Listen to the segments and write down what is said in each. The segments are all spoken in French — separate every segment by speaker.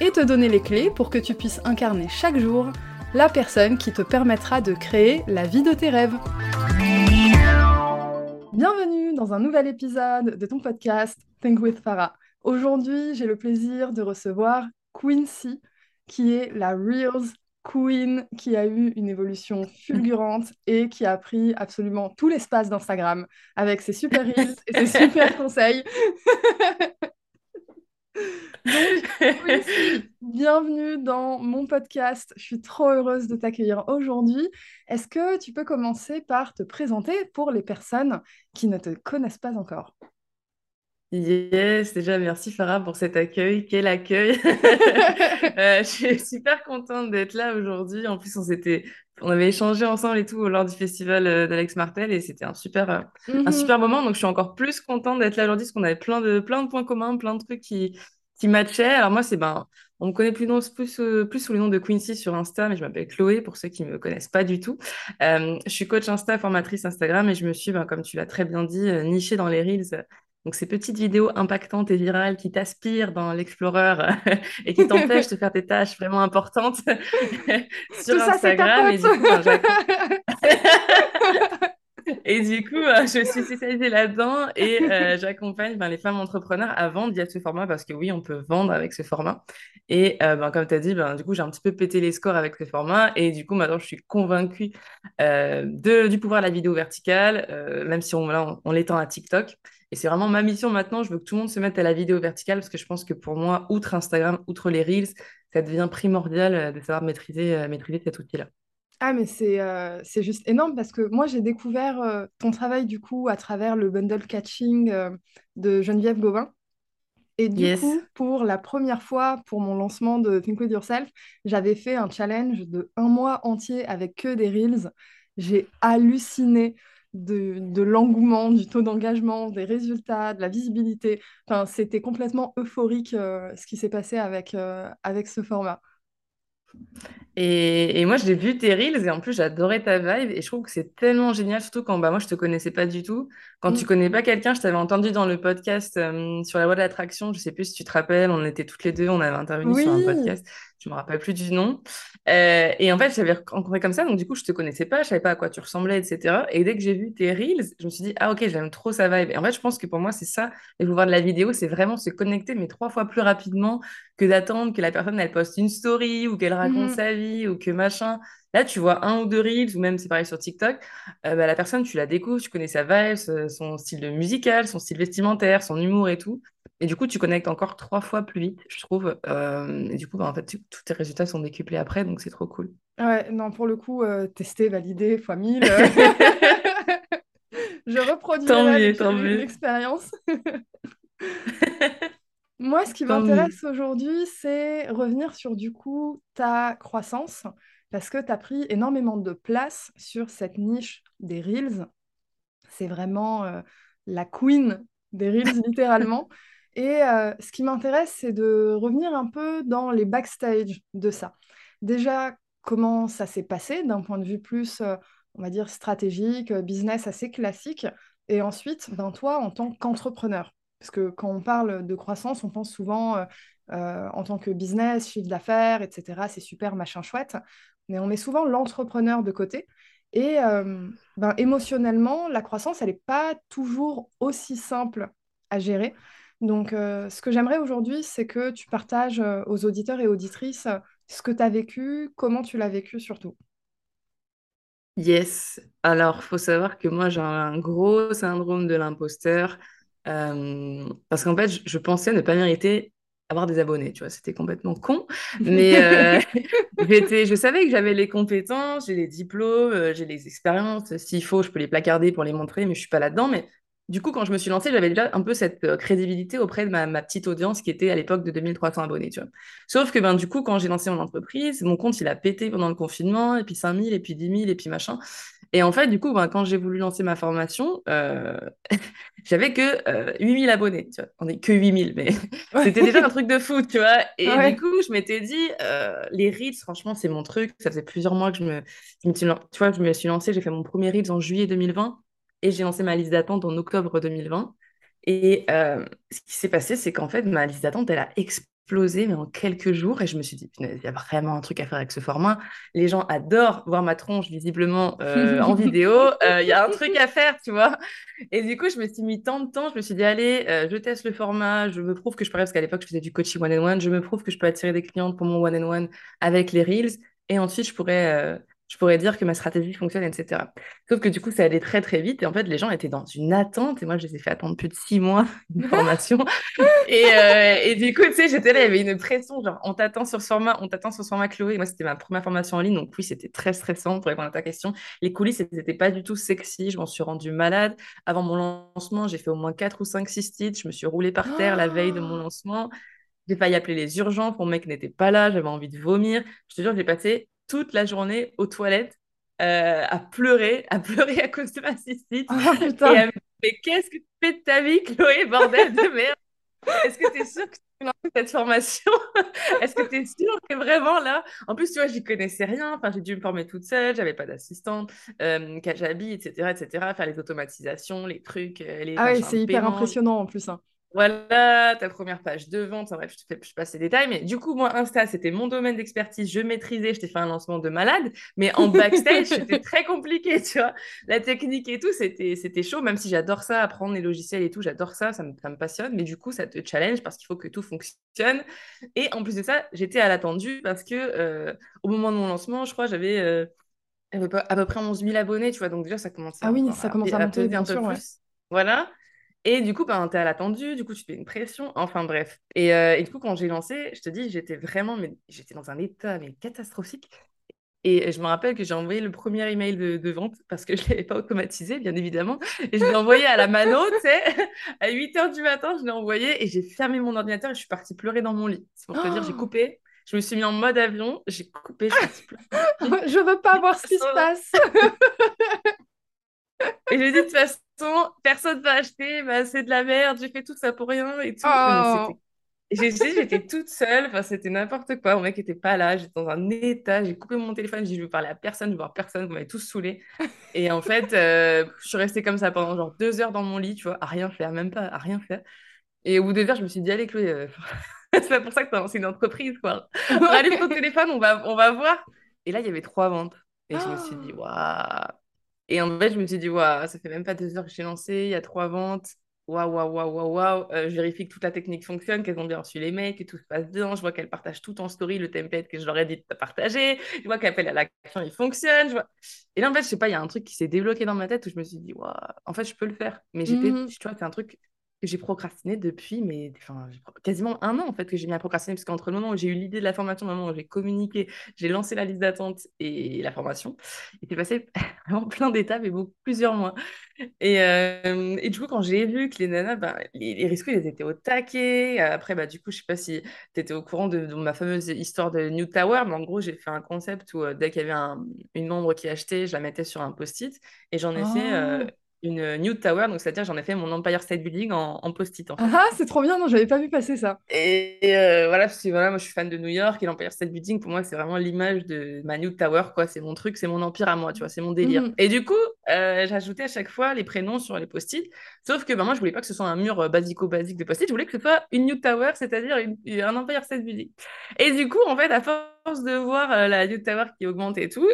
Speaker 1: et te donner les clés pour que tu puisses incarner chaque jour la personne qui te permettra de créer la vie de tes rêves. Bienvenue dans un nouvel épisode de ton podcast Think with Farah. Aujourd'hui, j'ai le plaisir de recevoir Quincy, qui est la Reels Queen, qui a eu une évolution fulgurante et qui a pris absolument tout l'espace d'Instagram avec ses super reels et ses super conseils. Donc, bienvenue dans mon podcast. Je suis trop heureuse de t'accueillir aujourd'hui. Est-ce que tu peux commencer par te présenter pour les personnes qui ne te connaissent pas encore?
Speaker 2: Yes, déjà merci Farah pour cet accueil. Quel accueil! Euh, je suis super contente d'être là aujourd'hui. En plus, on s'était, on avait échangé ensemble et tout lors du festival euh, d'Alex Martel et c'était un super, euh, un
Speaker 1: Mhm.
Speaker 2: super moment. Donc, je suis encore plus contente d'être là aujourd'hui parce qu'on avait plein de, plein de points communs, plein de trucs qui, qui matchaient. Alors moi, c'est ben, on me connaît plus, non- plus, euh, plus sous le nom de Quincy sur Insta, mais je m'appelle Chloé pour ceux qui me connaissent pas du tout. Euh, je suis coach Insta, formatrice Instagram et je me suis, ben, comme tu l'as très bien dit, nichée dans les Reels. Donc, ces petites vidéos impactantes et virales qui t'aspirent dans l'Explorer et qui t'empêchent de faire tes tâches vraiment importantes sur
Speaker 1: Tout
Speaker 2: Instagram. Et du coup, j'ac- et du coup, euh, je suis spécialisée là-dedans et euh, j'accompagne ben, les femmes entrepreneurs à vendre via ce format parce que oui, on peut vendre avec ce format. Et euh, ben, comme tu as dit, ben, du coup, j'ai un petit peu pété les scores avec ce format et du coup, maintenant, je suis convaincue euh, de, du pouvoir de la vidéo verticale, euh, même si on, là, on, on l'étend à TikTok. Et c'est vraiment ma mission maintenant. Je veux que tout le monde se mette à la vidéo verticale parce que je pense que pour moi, outre Instagram, outre les Reels, ça devient primordial euh, de savoir maîtriser, euh, maîtriser cet outil-là.
Speaker 1: Ah, mais c'est euh, juste énorme parce que moi, j'ai découvert euh, ton travail du coup à travers le bundle catching euh, de Geneviève Gauvin. Et du
Speaker 2: Yes.
Speaker 1: coup, pour la première fois, pour mon lancement de Think With Yourself, j'avais fait un challenge de un mois entier avec que des Reels. J'ai halluciné de, de l'engouement, du taux d'engagement, des résultats, de la visibilité. Enfin, c'était complètement euphorique euh, ce qui s'est passé avec, euh, avec ce format.
Speaker 2: Et, et moi, j'ai vu tes reels et en plus, j'adorais ta vibe et je trouve que c'est tellement génial, surtout quand bah, moi, je te connaissais pas du tout. Quand tu
Speaker 1: Mm.
Speaker 2: connais pas quelqu'un, je t'avais entendu dans le podcast euh, sur la loi de l'attraction, je sais plus si tu te rappelles, on était toutes les deux, on avait intervenu sur un podcast, je me rappelle plus du nom. Euh, et en fait, j'avais rencontré comme ça, donc du coup, je te connaissais pas, je savais pas à quoi tu ressemblais, etc. Et dès que j'ai vu tes reels, je me suis dit, ah ok, j'aime trop sa vibe. Et en fait, je pense que pour moi, c'est ça, le pouvoir de la vidéo, c'est vraiment se connecter, mais trois fois plus rapidement que d'attendre que la personne elle poste une story ou qu'elle raconte
Speaker 1: Mhm.
Speaker 2: sa vie ou que machin. Là, tu vois un ou deux reels ou même c'est pareil sur TikTok, euh, bah, la personne tu la découvres, tu connais sa vibe, son style de musical, son style vestimentaire, son humour et tout. Et du coup, tu connectes encore trois fois plus vite, je trouve. Euh, et du coup, bah, en fait, tu- tous tes résultats sont décuplés après, donc c'est trop cool.
Speaker 1: Ouais, non, pour le coup, euh, testé, validé, fois 1000. euh, Je
Speaker 2: mieux.
Speaker 1: l'expérience. Moi, ce qui m'intéresse aujourd'hui, c'est revenir sur du coup ta croissance, parce que tu as pris énormément de place sur cette niche des Reels. C'est vraiment euh, la queen des Reels, littéralement. Et euh, ce qui m'intéresse, c'est de revenir un peu dans les backstage de ça. Déjà, comment ça s'est passé d'un point de vue plus, euh, on va dire, stratégique, business assez classique. Et ensuite, ben, toi, en tant qu'entrepreneur. Parce que quand on parle de croissance, on pense souvent euh, en tant que business, chiffre d'affaires, etc. C'est super, machin chouette. Mais on met souvent l'entrepreneur de côté. Et euh, ben, émotionnellement, la croissance, elle n'est pas toujours aussi simple à gérer. Donc, euh, ce que j'aimerais aujourd'hui, c'est que tu partages euh, aux auditeurs et auditrices ce que tu as vécu, comment tu l'as vécu surtout.
Speaker 2: Yes. Alors, faut savoir que moi, j'ai un gros syndrome de l'imposteur. parce qu'en fait, je, je pensais ne pas mériter avoir des abonnés, tu vois, c'était complètement con. Mais euh, j'étais, je savais que j'avais les compétences, j'ai les diplômes, euh, j'ai les expériences. S'il faut, je peux les placarder pour les montrer, mais je suis pas là-dedans. Mais du coup, quand je me suis lancée, j'avais déjà un peu cette euh, crédibilité auprès de ma, ma, petite audience qui était à l'époque de 2300 abonnés, tu vois. Sauf que, ben, du coup, quand j'ai lancé mon entreprise, mon compte, il a pété pendant le confinement, et puis 5000, et puis 10 000, et puis machin. Et en fait, du coup, ben, quand j'ai voulu lancer ma formation, euh, j'avais que euh, 8000 abonnés, tu vois. On est que 8000, mais c'était déjà un truc de fou, tu vois. Et
Speaker 1: Ouais.
Speaker 2: du coup, je m'étais dit, euh, les Reels, franchement, c'est mon truc. Ça faisait plusieurs mois que je me, je me suis, tu vois, je me suis lancée, j'ai fait mon premier Reels en juillet 2020 et j'ai lancé ma liste d'attente en octobre 2020. Et euh, ce qui s'est passé, c'est qu'en fait, ma liste d'attente, elle a explosé, mais en quelques jours. Et je me suis dit, il y a vraiment un truc à faire avec ce format. Les gens adorent voir ma tronche, visiblement, euh, en vidéo. Euh, Il y a un truc à faire, tu vois. Et du coup, je me suis mis tant de temps. Je me suis dit, allez, euh, je teste le format. Je me prouve que je peux, parce qu'à l'époque, je faisais du coaching one-on-one. Je me prouve que je peux attirer des clientes pour mon one-on-one avec les Reels. Et ensuite, je pourrais... je pourrais dire que ma stratégie fonctionne, etc. Sauf que du coup, ça allait très très vite et en fait, les gens étaient dans une attente et moi, je les ai fait attendre plus de six mois une formation. Et, euh, et du coup, tu sais, j'étais là, il y avait une pression, genre, on t'attend sur ce format, on t'attend sur ce format Chloé. Et moi, c'était ma première formation en ligne, donc oui, c'était très stressant pour répondre à ta question. Les coulisses, c'était pas du tout sexy, je m'en suis rendue malade. Avant mon lancement, j'ai fait au moins 4 ou 5 cystites, je me suis roulée par terre la veille de mon lancement. J'ai failli appeler les urgences, mon mec n'était pas là, j'avais envie de vomir. Je te jure, j'ai passé toute la journée aux toilettes euh, à pleurer, à pleurer à cause de ma cystite.
Speaker 1: Ah
Speaker 2: Et
Speaker 1: putain.
Speaker 2: à me dire, mais qu'est-ce que tu fais de ta vie, Chloé, bordel de merde? Est-ce que tu es sûre que tu veux lancer cette formation? Est-ce que tu es sûre que vraiment là? En plus, tu vois, j'y connaissais rien. Enfin, j'ai dû me former toute seule, j'avais pas d'assistante, euh, Kajabi, etc., etc., faire les automatisations, les trucs, euh, les
Speaker 1: Ah ouais, c'est hyper impressionnant en plus. hein.
Speaker 2: Voilà, ta première page de vente. Enfin, bref, je te fais, je passe les détails. Mais du coup, moi, Insta, c'était mon domaine d'expertise. Je maîtrisais, je t'ai fait un lancement de malade. Mais en backstage, c'était très compliqué, tu vois. La technique et tout, c'était, c'était chaud. Même si j'adore ça, apprendre les logiciels et tout, j'adore ça, ça me, ça me passionne. Mais du coup, ça te challenge parce qu'il faut que tout fonctionne. Et en plus de ça, j'étais à l'attendu parce que euh, au moment de mon lancement, je crois, j'avais euh, à peu près 11 000 abonnés, tu vois. Donc déjà, ça commençait
Speaker 1: Ah oui,
Speaker 2: encore
Speaker 1: ça
Speaker 2: à,
Speaker 1: commence à
Speaker 2: à
Speaker 1: monter, bien
Speaker 2: un peu
Speaker 1: sûr, ouais.
Speaker 2: plus. Voilà. Et du coup, ben, t'es à l'attendu, du coup, tu te fais une pression. Enfin, bref. Et, euh, et du coup, quand j'ai lancé, je te dis, j'étais vraiment, mais j'étais dans un état mais catastrophique. Et je me rappelle que j'ai envoyé le premier email de, de vente parce que je ne l'avais pas automatisé, bien évidemment. Et je l'ai envoyé à la mano, tu sais, à 8 heures du matin, je l'ai envoyé et j'ai fermé mon ordinateur et je suis partie pleurer dans mon lit. C'est pour te dire, j'ai
Speaker 1: Oh
Speaker 2: coupé. Je me suis mis en mode avion, j'ai coupé, je suis pleurer
Speaker 1: je veux pas voir ce qui se passe.
Speaker 2: Et j'ai dit, de toute façon, personne va acheter, bah, c'est de la merde, j'ai fait tout ça pour rien et tout.
Speaker 1: Oh.
Speaker 2: J'étais toute seule, enfin, c'était n'importe quoi. Mon mec était pas là, j'étais dans un état, j'ai coupé mon téléphone, j'ai dit, je veux parler à personne, je veux voir personne, vous m'avez tous saoulé. Et en fait, euh, je suis restée comme ça pendant genre deux heures dans mon lit, tu vois, à rien faire, même pas à rien faire. Et au bout de deux heures, je me suis dit, allez, Chloé, euh, c'est pas pour ça que tu as lancé une entreprise, quoi. Rallume ton téléphone, on va, on va voir. Et là, il y avait trois ventes. Et je me suis dit, waouh. Et en fait, je me suis dit, waouh, ça fait même pas deux heures que j'ai lancé, il y a trois ventes. Waouh, waouh, waouh, waouh, waouh. Euh, je vérifie que toute la technique fonctionne, qu'elles ont bien reçu les mails, que tout se passe bien. Je vois qu'elles partagent tout en story, le template que je leur ai dit de partager. Je vois qu'appel à l'action, il fonctionne. Je vois... Et là, en fait, je sais pas, il y a un truc qui s'est débloqué dans ma tête où je me suis dit, waouh, en fait, je peux le faire. Mais j'étais,
Speaker 1: Mhm.
Speaker 2: tu vois, c'est un truc j'ai procrastiné depuis, mais enfin, quasiment un an en fait que j'ai mis à procrastiner, parce qu'entre le moment où j'ai eu l'idée de la formation, le moment où j'ai communiqué, j'ai lancé la liste d'attente et la formation, il s'est passé vraiment plein d'étapes et plusieurs mois. Et, euh, et du coup, quand j'ai vu que les nanas, bah, les, risques, ils étaient au taquet. Après, bah, du coup, je sais pas si tu étais au courant de, ma fameuse histoire de New Tower, mais en gros, j'ai fait un concept où euh, dès qu'il y avait un- une membre qui achetait, je la mettais sur un post-it et j'en ai fait euh,
Speaker 1: Oh.
Speaker 2: Une New Tower, donc c'est-à-dire j'en ai fait mon Empire State Building en, en post-it en fait.
Speaker 1: Ah, c'est trop bien, non, j'avais pas vu passer ça.
Speaker 2: Et euh, voilà, parce que voilà, moi je suis fan de New York et l'Empire State Building, pour moi, c'est vraiment l'image de ma New Tower, quoi. C'est mon truc, c'est mon empire à moi, tu vois, c'est mon délire.
Speaker 1: Mhm.
Speaker 2: Et du coup, euh, j'ajoutais à chaque fois les prénoms sur les post-it, sauf que bah, moi, je voulais pas que ce soit un mur euh, basico-basique de post-it, je voulais que ce soit une New Tower, c'est-à-dire un Empire State Building. Et du coup, en fait, à force de voir euh, la New Tower qui augmente et tout,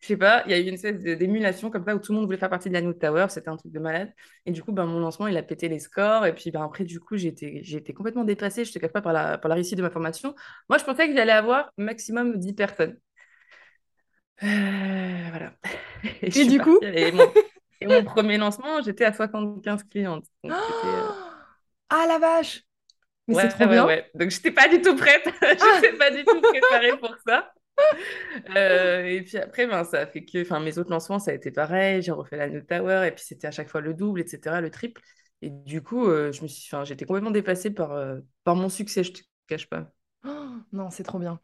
Speaker 2: je sais pas, il y a eu une espèce d'émulation comme ça où tout le monde voulait faire partie de la New Tower, c'était un truc de malade. Et du coup, ben, mon lancement, il a pété les scores. Et puis ben, après, du coup, j'étais, j'étais complètement dépassée. Je ne te cache pas par la, par la réussite de ma formation. Moi, je pensais que j'allais avoir maximum 10 personnes. Euh, voilà. Et
Speaker 1: du coup?
Speaker 2: Et mon, et mon premier lancement, j'étais à 75 clientes. Donc, euh,
Speaker 1: Ah la vache! Mais c'est trop
Speaker 2: ouais,
Speaker 1: bien.
Speaker 2: ouais. Donc, j'étais pas du tout prête. Je n'étais pas du tout préparée pour ça. Euh, et puis après, ben, ça a fait que enfin, mes autres lancements, ça a été pareil. J'ai refait la Note Tower et puis c'était à chaque fois le double, etc., le triple. Et du coup, euh, je me suis, j'étais complètement dépassée par, euh, par mon succès, je te cache pas.
Speaker 1: Oh, non, c'est trop bien.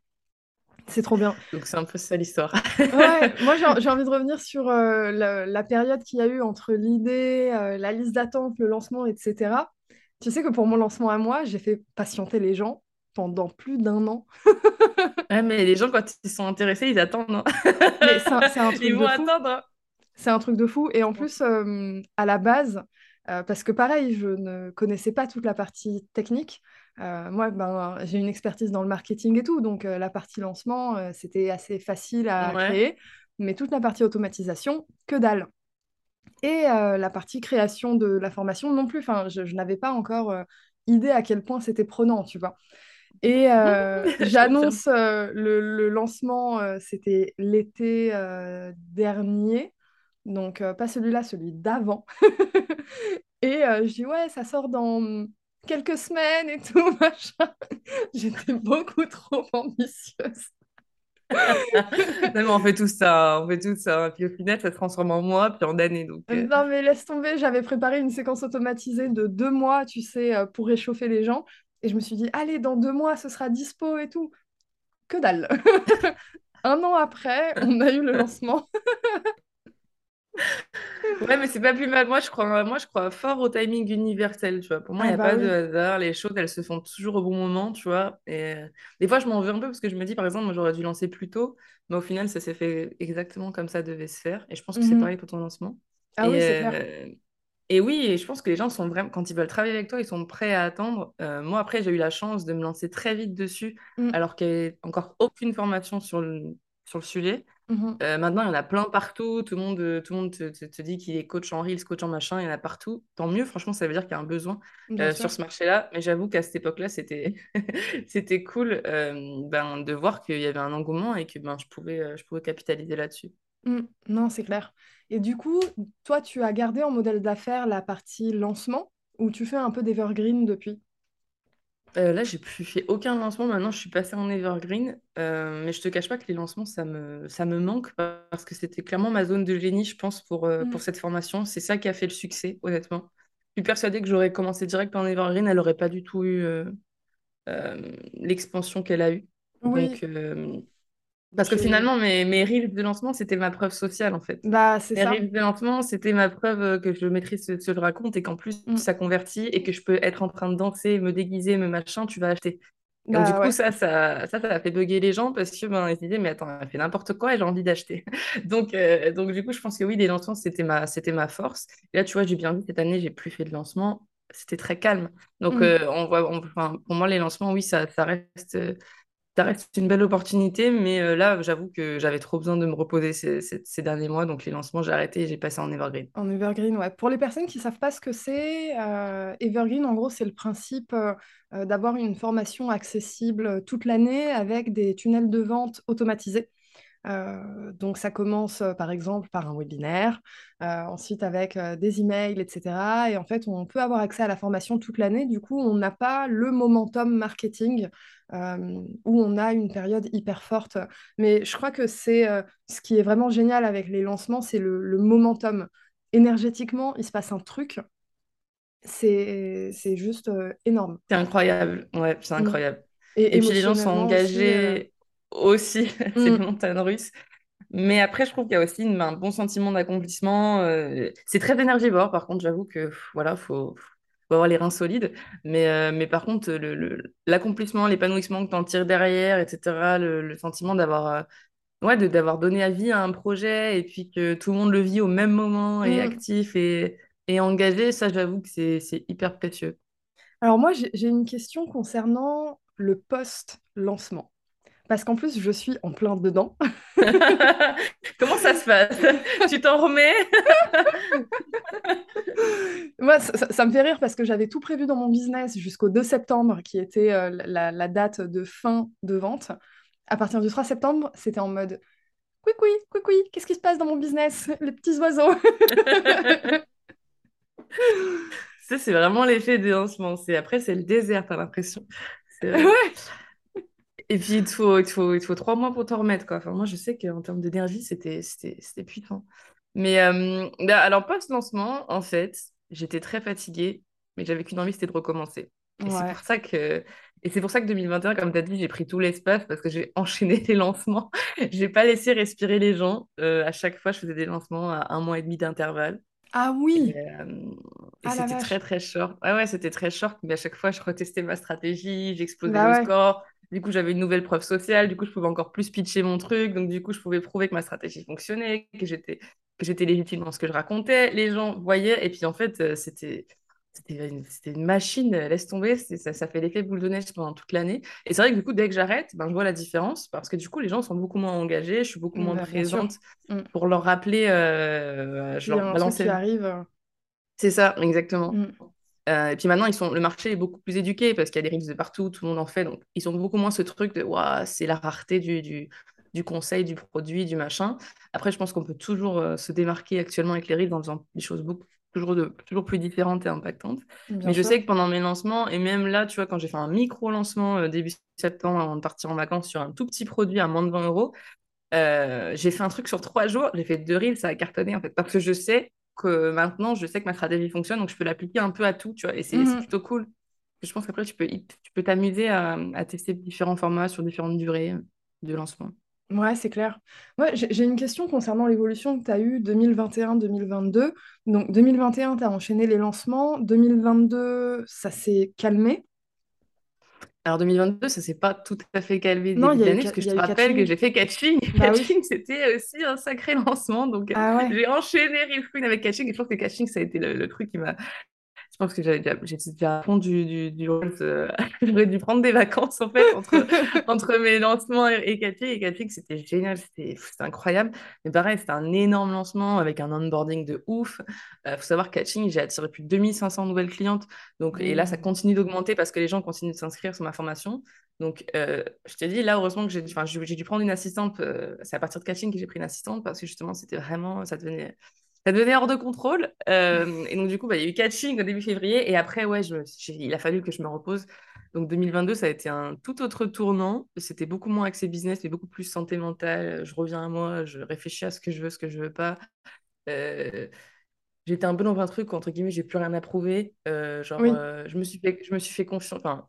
Speaker 1: C'est trop bien.
Speaker 2: Donc c'est un peu ça l'histoire.
Speaker 1: Ouais, moi j'ai envie de revenir sur euh, la, la période qu'il y a eu entre l'idée, euh, la liste d'attente, le lancement, etc. Tu sais que pour mon lancement à moi, j'ai fait patienter les gens pendant plus d'un an.
Speaker 2: Ouais, mais les gens, quand ils sont intéressés, ils attendent. hein.
Speaker 1: Mais c'est un, truc
Speaker 2: Ils
Speaker 1: de
Speaker 2: vont
Speaker 1: fou.
Speaker 2: attendre. hein.
Speaker 1: C'est un truc de fou. Et en plus, euh, à la base, parce que pareil, je ne connaissais pas toute la partie technique. Euh, moi, ben, j'ai une expertise dans le marketing et tout, donc euh, la partie lancement, euh, c'était assez facile à
Speaker 2: Ouais.
Speaker 1: créer. Mais toute la partie automatisation, que dalle. Et la partie création de la formation non plus. Enfin, je, je n'avais pas encore idée à quel point c'était prenant, tu vois. Et j'annonce le, le lancement, c'était l'été dernier, donc pas celui-là, celui d'avant. Et je dis, ouais, ça sort dans quelques semaines et tout, machin. J'étais beaucoup trop ambitieuse.
Speaker 2: Non, mais on fait tout ça, on fait tout ça. Puis au final, ça se transforme en mois, puis en années. Donc, euh,
Speaker 1: Non, mais laisse tomber, j'avais préparé une séquence automatisée de deux mois, tu sais, euh, pour réchauffer les gens. Et je me suis dit, allez, dans deux mois, ce sera dispo et tout. Que dalle. Un an après, on a eu le lancement.
Speaker 2: Ouais, mais c'est pas plus mal. Moi, je crois, moi, je crois fort au timing universel, tu vois. Pour moi, il
Speaker 1: Ah
Speaker 2: n'y a
Speaker 1: bah
Speaker 2: pas de
Speaker 1: oui.
Speaker 2: hasard. Les choses, elles se font toujours au bon moment, tu vois. Et euh, des fois, je m'en veux un peu parce que je me dis, par exemple, moi, j'aurais dû lancer plus tôt. Mais au final, ça s'est fait exactement comme ça devait se faire. Et je pense que c'est
Speaker 1: Mhm.
Speaker 2: pareil pour ton lancement.
Speaker 1: Ah oui,
Speaker 2: Et,
Speaker 1: c'est clair.
Speaker 2: euh, et oui, et je pense que les gens sont vraiment, quand ils veulent travailler avec toi, ils sont prêts à attendre. Euh, moi, après, j'ai eu la chance de me lancer très vite dessus,
Speaker 1: Mm,
Speaker 2: alors qu'il n'y avait encore aucune formation sur le, sur le sujet.
Speaker 1: Mhm.
Speaker 2: Euh, maintenant, il y en a plein partout. Tout le monde, euh, tout le monde te, te- te dit qu'il est coach en Reels, coach en machin. Il y en a partout. Tant mieux, franchement, ça veut dire qu'il y a un besoin euh, sur ce marché-là. Mais j'avoue qu'à cette époque-là, c'était c'était cool euh, ben, de voir qu'il y avait un engouement et que ben, je pouvais, je pouvais capitaliser là-dessus.
Speaker 1: Mm, Non, c'est clair. Et du coup, toi, tu as gardé en modèle d'affaires la partie lancement ou tu fais un peu d'evergreen depuis?
Speaker 2: Euh, là, j'ai plus fait aucun lancement. Maintenant, je suis passée en evergreen. Euh, mais je te cache pas que les lancements, ça me, ça me manque parce que c'était clairement ma zone de génie, je pense, pour, euh, pour
Speaker 1: Mm,
Speaker 2: cette formation. C'est ça qui a fait le succès, honnêtement. Je suis persuadée que j'aurais commencé direct en evergreen. Elle n'aurait pas du tout eu euh, l'expansion qu'elle a eue.
Speaker 1: Oui,
Speaker 2: Donc, parce que finalement, mes, mes reels de lancement, c'était ma preuve sociale, en fait.
Speaker 1: Bah, c'est
Speaker 2: Mes
Speaker 1: ça.
Speaker 2: reels de lancement, c'était ma preuve euh, que je maîtrise ce que je raconte et qu'en plus,
Speaker 1: Mm,
Speaker 2: ça convertit et que je peux être en train de danser, me déguiser, me machin, tu vas acheter. Et donc, du
Speaker 1: Bah
Speaker 2: coup,
Speaker 1: ouais.
Speaker 2: ça, ça, ça, ça a fait bugger les gens parce que ben, ils se disaient, mais attends, elle fait n'importe quoi et j'ai envie d'acheter. Donc, euh, donc, du coup, je pense que oui, les lancements, c'était ma, c'était ma force. Et là, tu vois, j'ai bien vu, cette année, j'ai plus fait de lancement. C'était très calme. Donc,
Speaker 1: Mm.
Speaker 2: euh, on voit, on- enfin, pour moi, les lancements, oui, ça, ça reste, euh, ça reste une belle opportunité. Mais euh, là, j'avoue que j'avais trop besoin de me reposer ces, derniers mois. Donc, les lancements, j'ai arrêté et j'ai passé en evergreen.
Speaker 1: En Evergreen, ouais. Pour les personnes qui ne savent pas ce que c'est, euh, Evergreen, en gros, c'est le principe euh, d'avoir une formation accessible toute l'année avec des tunnels de vente automatisés. Euh, donc ça commence euh, par exemple par un webinaire, euh, ensuite avec euh, des emails, etc. Et en fait, on peut avoir accès à la formation toute l'année. Du coup, on n'a pas le momentum marketing où on a une période hyper forte. Mais je crois que c'est ce qui est vraiment génial avec les lancements, c'est le, le momentum. Énergétiquement, il se passe un truc, c'est juste euh, énorme.
Speaker 2: C'est incroyable. Ouais, c'est
Speaker 1: Mm.
Speaker 2: incroyable.
Speaker 1: Et
Speaker 2: Et puis, les gens sont
Speaker 1: aussi. euh,
Speaker 2: engagés aussi. C'est les
Speaker 1: mm.
Speaker 2: montagnes russes. Mais après, je trouve qu'il y a aussi une- un bon sentiment d'accomplissement. euh, c'est très énergivore, par contre, j'avoue que voilà, faut, faut avoir les reins solides. Mais, euh, mais par contre, le, le- l'accomplissement, l'épanouissement que tu en tires derrière, etc., le, le sentiment d'avoir euh, ouais, de, d'avoir donné à vie à un projet et puis que tout le monde le vit au même moment et
Speaker 1: Mm.
Speaker 2: actif et, et engagé, ça, j'avoue que c'est, hyper précieux.
Speaker 1: Alors moi, j'ai une question concernant le post-lancement. Parce qu'en plus, je suis en plein dedans.
Speaker 2: Comment ça se passe? Tu t'en remets?
Speaker 1: Moi, ça, ça- ça me fait rire parce que j'avais tout prévu dans mon business jusqu'au 2 septembre, qui était euh, la, la date de fin de vente. À partir du 3 septembre, c'était en mode Oui, oui, oui, oui, qu'est-ce qui se passe dans mon business? Les petits oiseaux.
Speaker 2: Ça, c'est vraiment l'effet des lancements. C'est après, c'est le désert, t'as l'impression.
Speaker 1: Ouais.
Speaker 2: Et puis, il te faut, il te faut, il te faut trois mois pour t'en remettre, quoi. Enfin, moi, je sais qu'en termes d'énergie, c'était, puissant. Mais euh, bah, alors, post-lancement, en fait, j'étais très fatiguée, mais j'avais qu'une envie, c'était de recommencer. Et c'est pour ça que, et c'est pour ça que 2021, comme tu as dit, j'ai pris tout l'espace parce que j'ai enchaîné les lancements. J'ai pas laissé respirer les gens. Euh, à chaque fois, je faisais des lancements à un mois et demi d'intervalle.
Speaker 1: Ah
Speaker 2: Et,
Speaker 1: oui!
Speaker 2: euh, et
Speaker 1: Ah
Speaker 2: c'était très très short. Ouais, ouais, c'était très short, mais à chaque fois, je retestais ma stratégie, j'explosais
Speaker 1: Bah
Speaker 2: le
Speaker 1: ouais.
Speaker 2: score. Du coup, j'avais une nouvelle preuve sociale. Du coup, je pouvais encore plus pitcher mon truc. Donc, du coup, je pouvais prouver que ma stratégie fonctionnait, que j'étais que j'étais légitime dans ce que je racontais. Les gens voyaient. Et puis, en fait, euh, c'était c'était une, une machine. euh, Laisse tomber. Ça, ça fait l'effet boule de neige pendant toute l'année. Et c'est vrai que du coup, dès que j'arrête, ben, je vois la différence parce que du coup, les gens sont beaucoup moins engagés. Je suis beaucoup moins
Speaker 1: Bah,
Speaker 2: présente
Speaker 1: Mm.
Speaker 2: pour leur rappeler. euh, je leur
Speaker 1: qui arrive.
Speaker 2: c'est ça, exactement.
Speaker 1: mm.
Speaker 2: Euh, et puis maintenant, ils sont, le marché est beaucoup plus éduqué parce qu'il y a des reels de partout, tout le monde en fait. Donc, ils ont beaucoup moins ce truc de Ouah, c'est la rareté du, du, du conseil, du produit, du machin. Après, je pense qu'on peut toujours euh, se démarquer actuellement avec les reels en faisant des choses beaucoup, toujours, de, toujours plus différentes et impactantes.
Speaker 1: Bien
Speaker 2: Mais je sais que pendant mes lancements, et même là, tu vois, quand j'ai fait un micro-lancement euh, début septembre avant de partir en vacances sur un tout petit produit à moins de 20 euros, j'ai fait un truc sur trois jours, j'ai fait deux reels, ça a cartonné en fait, parce que je sais que maintenant, je sais que ma stratégie fonctionne, donc je peux l'appliquer un peu à tout, tu vois, et c'est
Speaker 1: Mhm.
Speaker 2: plutôt cool. Je pense qu'après, tu peux tu peux t'amuser à, à tester différents formats sur différentes durées de lancement.
Speaker 1: Ouais, c'est clair. Ouais, j'ai j'ai une question concernant l'évolution que tu as eue 2021-2022. Donc 2021, tu as enchaîné les lancements. 2022, ça s'est calmé.
Speaker 2: Alors 2022, ça s'est pas tout à fait calmé
Speaker 1: Non,
Speaker 2: début parce que je te rappelle que j'ai fait Catching.
Speaker 1: Bah oui.
Speaker 2: Catching, c'était aussi un sacré lancement, donc
Speaker 1: Ah ouais.
Speaker 2: j'ai enchaîné Real Queen avec Catching, et je pense que Catching, ça a été le, le truc qui m'a Je pense que j'avais déjà- du, du, du euh, J'aurais dû prendre des vacances en fait entre, entre mes lancements et, et Cathy. Et Cathy, c'était génial, c'était incroyable. Mais pareil, c'était un énorme lancement avec un onboarding de ouf. Il faut savoir que Catching, j'ai attiré plus de 2500 nouvelles clientes. Donc, et là, ça
Speaker 1: Ouh.
Speaker 2: continue d'augmenter parce que les gens continuent de s'inscrire sur ma formation. Donc, euh, je te dis, là, heureusement que j'ai j'ai j'ai dû prendre une assistante. euh, c'est à partir de Catching que j'ai pris une assistante parce que justement, c'était vraiment, ça devenait ça devenait hors de contrôle. Euh, et donc, du coup, bah, il y a eu catching au début février. Et après, ouais, je, il a fallu que je me repose. Donc, 2022, ça a été un tout autre tournant. C'était beaucoup moins axé business, mais beaucoup plus santé mentale. Je reviens à moi, je réfléchis à ce que je veux, ce que je veux pas. Euh, j'étais un peu dans un truc, où, entre guillemets, j'ai plus rien à prouver. Euh, genre,
Speaker 1: Oui.
Speaker 2: je me suis fait, je me suis fait confiance. Enfin,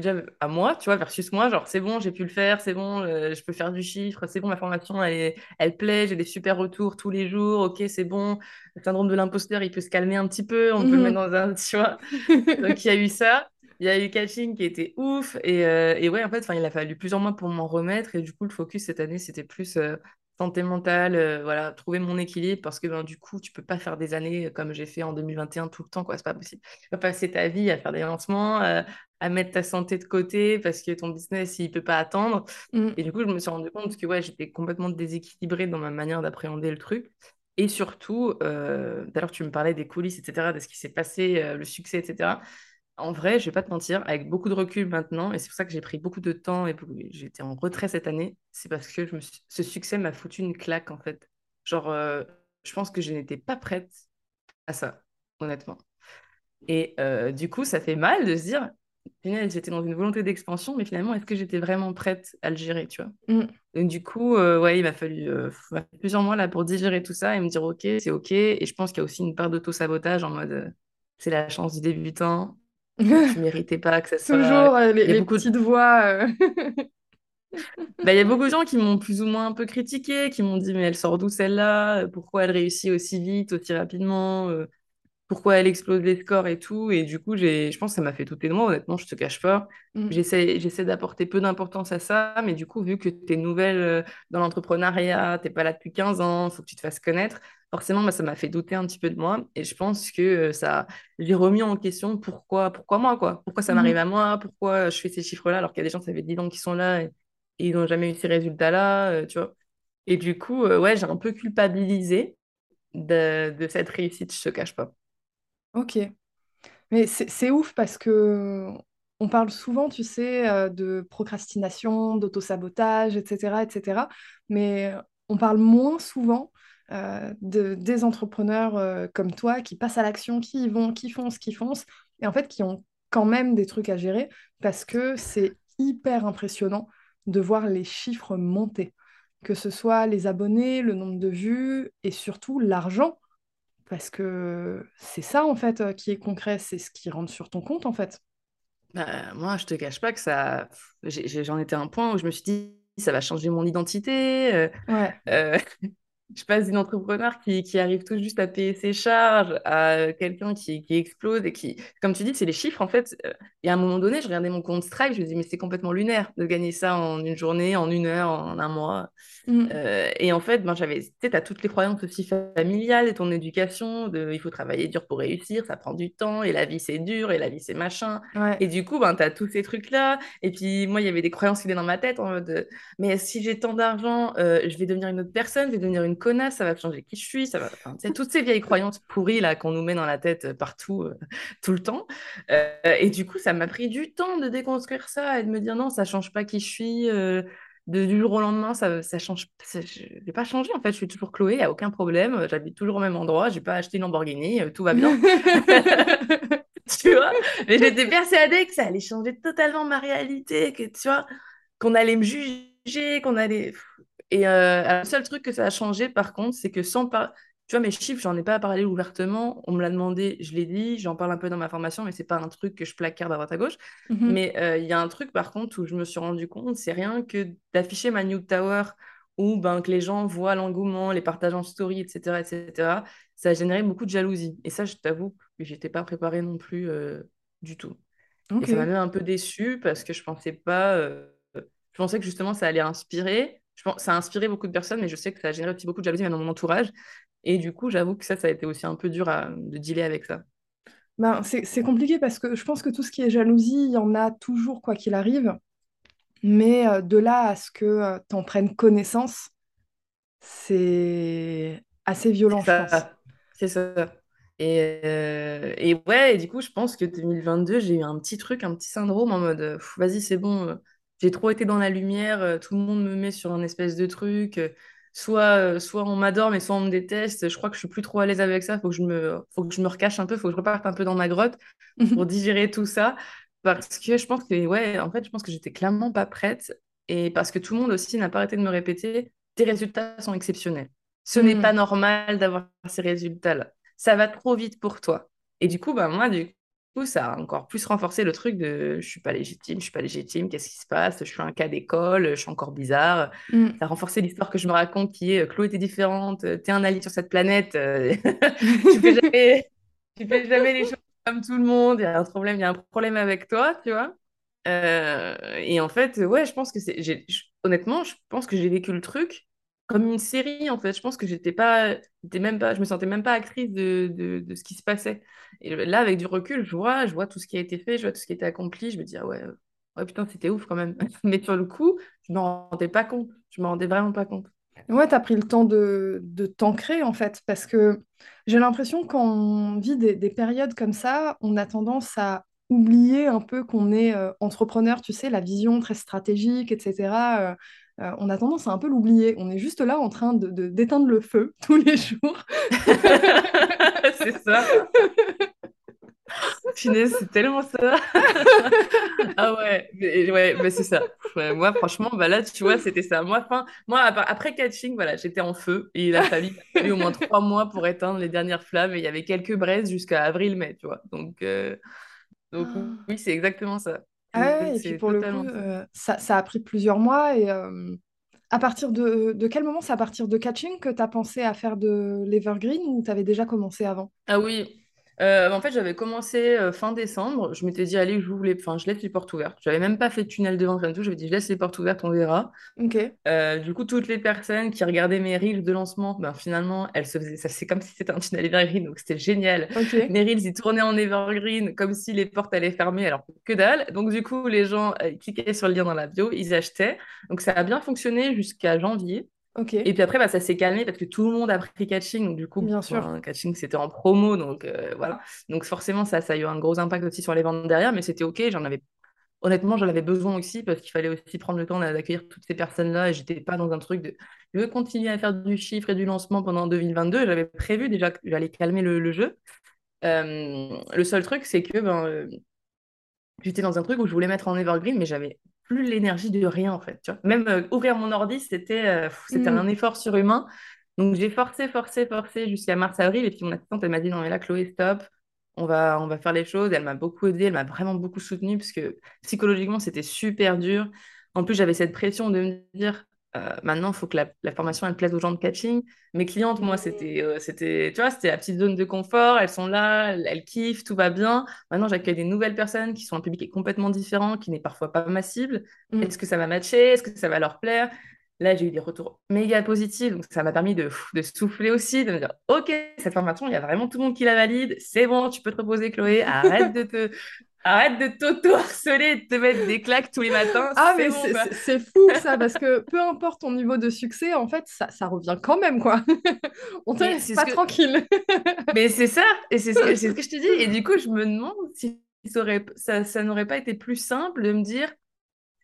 Speaker 2: déjà à moi, tu vois, versus moi, genre, c'est bon, j'ai pu le faire, c'est bon, euh, je peux faire du chiffre, c'est bon, ma formation, elle, est- elle plaît, j'ai des super retours tous les jours, ok, c'est bon. Le syndrome de l'imposteur, il peut se calmer un petit peu, on peut le mettre
Speaker 1: Mhm.
Speaker 2: dans un, tu vois. Donc, il y a eu ça. Il y a eu catching qui était ouf. Et, euh, et ouais, en fait, il a fallu plusieurs mois pour m'en remettre. Et du coup, le focus cette année, c'était plus euh, santé mentale, euh, voilà, trouver mon équilibre. Parce que ben, du coup, tu peux pas faire des années comme j'ai fait en 2021 tout le temps, quoi. C'est pas possible. Tu vas passer ta vie à faire des lancements, euh, à mettre ta santé de côté parce que ton business, il peut pas attendre.
Speaker 1: Mhm.
Speaker 2: Et du coup, je me suis rendu compte que ouais, j'étais complètement déséquilibrée dans ma manière d'appréhender le truc. Et surtout, euh, d'ailleurs, tu me parlais des coulisses, etc., de ce qui s'est passé, euh, le succès, etc. En vrai, je vais pas te mentir, avec beaucoup de recul maintenant, et c'est pour ça que j'ai pris beaucoup de temps et j'étais en retrait cette année, c'est parce que je me suis- ce succès m'a foutu une claque en fait. Genre, euh, je pense que je n'étais pas prête à ça, honnêtement. Et euh, du coup, ça fait mal de se dire, Punaise, j'étais dans une volonté d'expansion, mais finalement, est-ce que j'étais vraiment prête à le gérer, tu vois?
Speaker 1: Mhm.
Speaker 2: Donc du coup, euh, ouais, il m'a fallu plusieurs mois là pour digérer tout ça et me dire, ok, c'est ok. Et je pense qu'il y a aussi une part d'auto-sabotage en mode, c'est la chance du débutant. Tu méritais pas que ça soit.
Speaker 1: Toujours euh, les,
Speaker 2: Il beaucoup
Speaker 1: petites voix. euh.
Speaker 2: bah, il y a beaucoup de gens qui m'ont plus ou moins un peu critiqué, qui m'ont dit, mais elle sort d'où celle-là? Pourquoi elle réussit aussi vite, aussi rapidement? Euh, pourquoi elle explose les scores et tout? Et du coup, je pense que ça m'a fait douter de moi, honnêtement, je te cache pas.
Speaker 1: Mhm.
Speaker 2: J'essaie, d'apporter peu d'importance à ça, mais du coup, vu que tu es nouvelle euh, dans l'entrepreneuriat, t'es pas là depuis 15 ans, faut que tu te fasses connaître, forcément, bah, ça m'a fait douter un petit peu de moi. Et je pense que ça, j'ai remis en question pourquoi, pourquoi moi, quoi. Pourquoi ça m'arrive
Speaker 1: Mhm.
Speaker 2: à moi, pourquoi je fais ces chiffres-là, alors qu'il y a des gens, ça fait 10 ans qui sont là et, et ils n'ont jamais eu ces résultats-là, euh, tu vois? Et du coup, euh, ouais, j'ai un peu culpabilisé de, de cette réussite, je te cache pas.
Speaker 1: Ok. Mais c'est ouf parce que on parle souvent, tu sais, de procrastination, d'autosabotage, etc., etc. Mais on parle moins souvent euh, de, des entrepreneurs euh, comme toi qui passent à l'action, qui y vont, qui foncent, qui foncent, et en fait qui ont quand même des trucs à gérer parce que c'est hyper impressionnant de voir les chiffres monter, que ce soit les abonnés, le nombre de vues et surtout l'argent, parce que c'est ça en fait euh, qui est concret, c'est ce qui rentre sur ton compte en fait.
Speaker 2: Bah, moi, je te cache pas que ça. J'en étais à un point où je me suis dit, ça va changer mon identité. euh,
Speaker 1: Ouais.
Speaker 2: euh, je passe d'une entrepreneur qui, qui arrive tout juste à payer ses charges à quelqu'un qui, qui explose et qui, comme tu dis, c'est les chiffres en fait. euh, Et à un moment donné, je regardais mon compte Stripe, je me dis, mais c'est complètement lunaire de gagner ça en une journée, en une heure, en un mois.
Speaker 1: Mm.
Speaker 2: Euh, et en fait, ben, j'avais, tu sais, t'as toutes les croyances aussi familiales et ton éducation, de il faut travailler dur pour réussir, ça prend du temps, et la vie c'est dur, et la vie c'est machin.
Speaker 1: Ouais.
Speaker 2: Et du coup, ben, t'as tous ces trucs-là. Et puis, moi, il y avait des croyances qui étaient dans ma tête en mode, mais si j'ai tant d'argent, euh, je vais devenir une autre personne, je vais devenir une connasse, ça va changer qui je suis, ça va. Enfin, toutes ces vieilles croyances pourries là qu'on nous met dans la tête euh, partout, euh, tout le temps. Euh, et du coup, ça m'a pris du temps de déconstruire ça et de me dire non, ça change pas qui je suis. euh, de, du jour au lendemain, ça, ça change. ça- je n'ai pas changé en fait. Je suis toujours Chloé, il n'y a aucun problème. J'habite toujours au même endroit. J'ai pas acheté une Lamborghini, tout va bien. tu vois? Mais j'étais persuadée que ça allait changer totalement ma réalité, que tu vois, qu'on allait me juger, qu'on allait. Et euh, le seul truc que ça a changé, par contre, c'est que sans par... Tu vois, mes chiffres, j'en ai pas parlé ouvertement. On me l'a demandé, je l'ai dit, j'en parle un peu dans ma formation, mais c'est pas un truc que je placarde à droite à gauche.
Speaker 1: Mhm.
Speaker 2: Mais euh, il y a un truc, par contre, où je me suis rendu compte, c'est rien que d'afficher ma New Tower, où ben, que les gens voient l'engouement, les partages en story, etc., etc., ça a généré beaucoup de jalousie. Et ça, je t'avoue que j'étais pas préparée non plus euh, du tout. Et
Speaker 1: Ok.
Speaker 2: ça m'a même un peu déçue parce que je pensais pas. euh, Je pensais que justement ça allait inspirer. Je pense... Ça a inspiré beaucoup de personnes, mais je sais que ça a généré aussi beaucoup de jalousie dans mon entourage. Et du coup, j'avoue que ça, ça a été aussi un peu dur à... de dealer avec ça.
Speaker 1: Ben, c'est compliqué parce que je pense que tout ce qui est jalousie, il y en a toujours quoi qu'il arrive. Mais euh, de là à ce que tu en prennes connaissance, c'est assez violent,
Speaker 2: C'est
Speaker 1: je pense.
Speaker 2: C'est ça. Et, euh, et ouais, et du coup, je pense que 2022, j'ai eu un petit truc, un petit syndrome en mode, euh, vas-y, c'est bon, euh, j'ai trop été dans la lumière, euh, tout le monde me met sur un espèce de truc, euh, soit, euh, soit on m'adore, mais soit on me déteste, je crois que je suis plus trop à l'aise avec ça, faut que je me, faut que je me recache un peu, faut que je reparte un peu dans ma grotte pour digérer tout ça, parce que je pense que, ouais, en fait, je pense que j'étais clairement pas prête, et parce que tout le monde aussi n'a pas arrêté de me répéter, tes résultats sont exceptionnels. Ce n'est pas
Speaker 1: Mhm.
Speaker 2: normal d'avoir ces résultats-là ça va trop vite pour toi. Et du coup, bah, moi, du coup, ça a encore plus renforcé le truc de je suis pas légitime, je suis pas légitime, qu'est-ce qui se passe? Je suis un cas d'école, je suis encore bizarre.
Speaker 1: Mhm.
Speaker 2: Ça a renforcé l'histoire que je me raconte qui est Chloé, t'es différente, euh, t'es un alien sur cette planète, euh, tu fais jamais, tu fais jamais les choses comme tout le monde, il y a un problème, il y a un problème avec toi, tu vois. Euh, et en fait, ouais, je pense que c'est. Honnêtement, je pense que j'ai vécu le truc comme une série, en fait. Je pense que j'étais pas. même pas je me sentais même pas actrice de, de, ce qui se passait. Et là, avec du recul, je vois, je vois tout ce qui a été fait, je vois tout ce qui a été accompli. Je me dis, ah ouais, ouais putain, c'était ouf quand même. Mais sur le coup, je m'en rendais pas compte. Je m'en rendais vraiment pas compte.
Speaker 1: Ouais, t'as pris le temps de, de t'ancrer en fait, parce que j'ai l'impression quand on vit des, des périodes comme ça, on a tendance à oublier un peu qu'on est euh, entrepreneur, tu sais, la vision très stratégique, etc. euh, on a tendance à un peu l'oublier. On est juste là en train de, d'éteindre le feu tous les jours.
Speaker 2: C'est ça. Punaise, c'est tellement ça. Ah ouais, mais, ouais, mais c'est ça. Ouais, moi, franchement, bah là, tu vois, c'était ça. Moi, fin, moi ap- après catching, voilà, j'étais en feu et il a fallu, il a fallu au moins trois mois pour éteindre les dernières flammes et il y avait quelques braises jusqu'à avril-mai, tu vois. Donc, euh, donc oui, c'est exactement ça.
Speaker 1: Ah ouais, et puis pour le coup, euh, ça, ça a pris plusieurs mois. Et euh, à partir de, de quel moment c'est à partir de Catching que tu as pensé à faire de l'Evergreen ou tu avais déjà commencé avant?
Speaker 2: Ah oui, Euh, en fait, j'avais commencé euh, fin décembre. Je m'étais dit, allez, je, les... enfin, je laisse les portes ouvertes. J'avais même pas fait de tunnel de vente, rien du tout. J'avais dit, je laisse les portes ouvertes, on verra.
Speaker 1: Ok.
Speaker 2: Euh, du coup, toutes les personnes qui regardaient mes reels de lancement, ben, finalement, elles se faisaient ça. C'est comme si c'était un tunnel evergreen, donc c'était génial. Mes reels, ils tournaient en evergreen comme si les portes allaient fermer, alors que dalle. Donc, du coup, les gens cliquaient sur le lien dans la bio, ils achetaient. Donc, ça a bien fonctionné jusqu'à janvier. Et puis après, bah, ça s'est calmé parce que tout le monde a pris catching. Donc, du coup,
Speaker 1: Bien sûr.
Speaker 2: catching, c'était en promo. Donc, euh, voilà. Donc, forcément, ça, ça a eu un gros impact aussi sur les ventes derrière, mais c'était OK. J'en avais honnêtement, j'en avais besoin aussi parce qu'il fallait aussi prendre le temps d'accueillir toutes ces personnes-là et j'étais pas dans un truc de je veux continuer à faire du chiffre et du lancement pendant 2022. J'avais prévu déjà que j'allais calmer le, le jeu. Euh, le seul truc, c'est que ben, euh, j'étais dans un truc où je voulais mettre en evergreen, mais j'avais plus l'énergie de rien, en fait. Tu vois Même euh, ouvrir mon ordi, c'était euh, c'était
Speaker 1: Mm.
Speaker 2: un effort surhumain. Donc, j'ai forcé, forcé, forcé jusqu'à mars-avril. Et puis, mon assistante, elle m'a dit, non, mais là, Chloé, stop. On va, on va faire les choses. Elle m'a beaucoup aidée, elle m'a vraiment beaucoup soutenue parce que psychologiquement, c'était super dur. En plus, j'avais cette pression de me dire, euh, maintenant, il faut que la, la formation, elle plaise aux gens de catching. Mes clientes, moi, c'était, euh, c'était, tu vois, c'était la petite zone de confort. Elles sont là, elles, elles kiffent, tout va bien. Maintenant, j'accueille des nouvelles personnes qui sont un public qui est complètement différent, qui n'est parfois pas ma cible.
Speaker 1: Mm.
Speaker 2: Est-ce que ça va matcher? Est-ce que ça va leur plaire? Là, j'ai eu des retours méga positifs, donc ça m'a permis de, de souffler aussi, de me dire, OK, cette formation, il y a vraiment tout le monde qui la valide, c'est bon, tu peux te reposer, Chloé, arrête de te, arrête de t'auto-harceler et de te mettre des claques tous les matins,
Speaker 1: Ah,
Speaker 2: c'est
Speaker 1: mais
Speaker 2: bon,
Speaker 1: c'est fou ça, parce que peu importe ton niveau de succès, en fait, ça, ça revient quand même, quoi. On te laisse pas
Speaker 2: que,
Speaker 1: tranquille.
Speaker 2: mais c'est ça, et c'est ce que, c'est ce que je te dis, et du coup, je me demande si ça n'aurait pas été plus simple de me dire,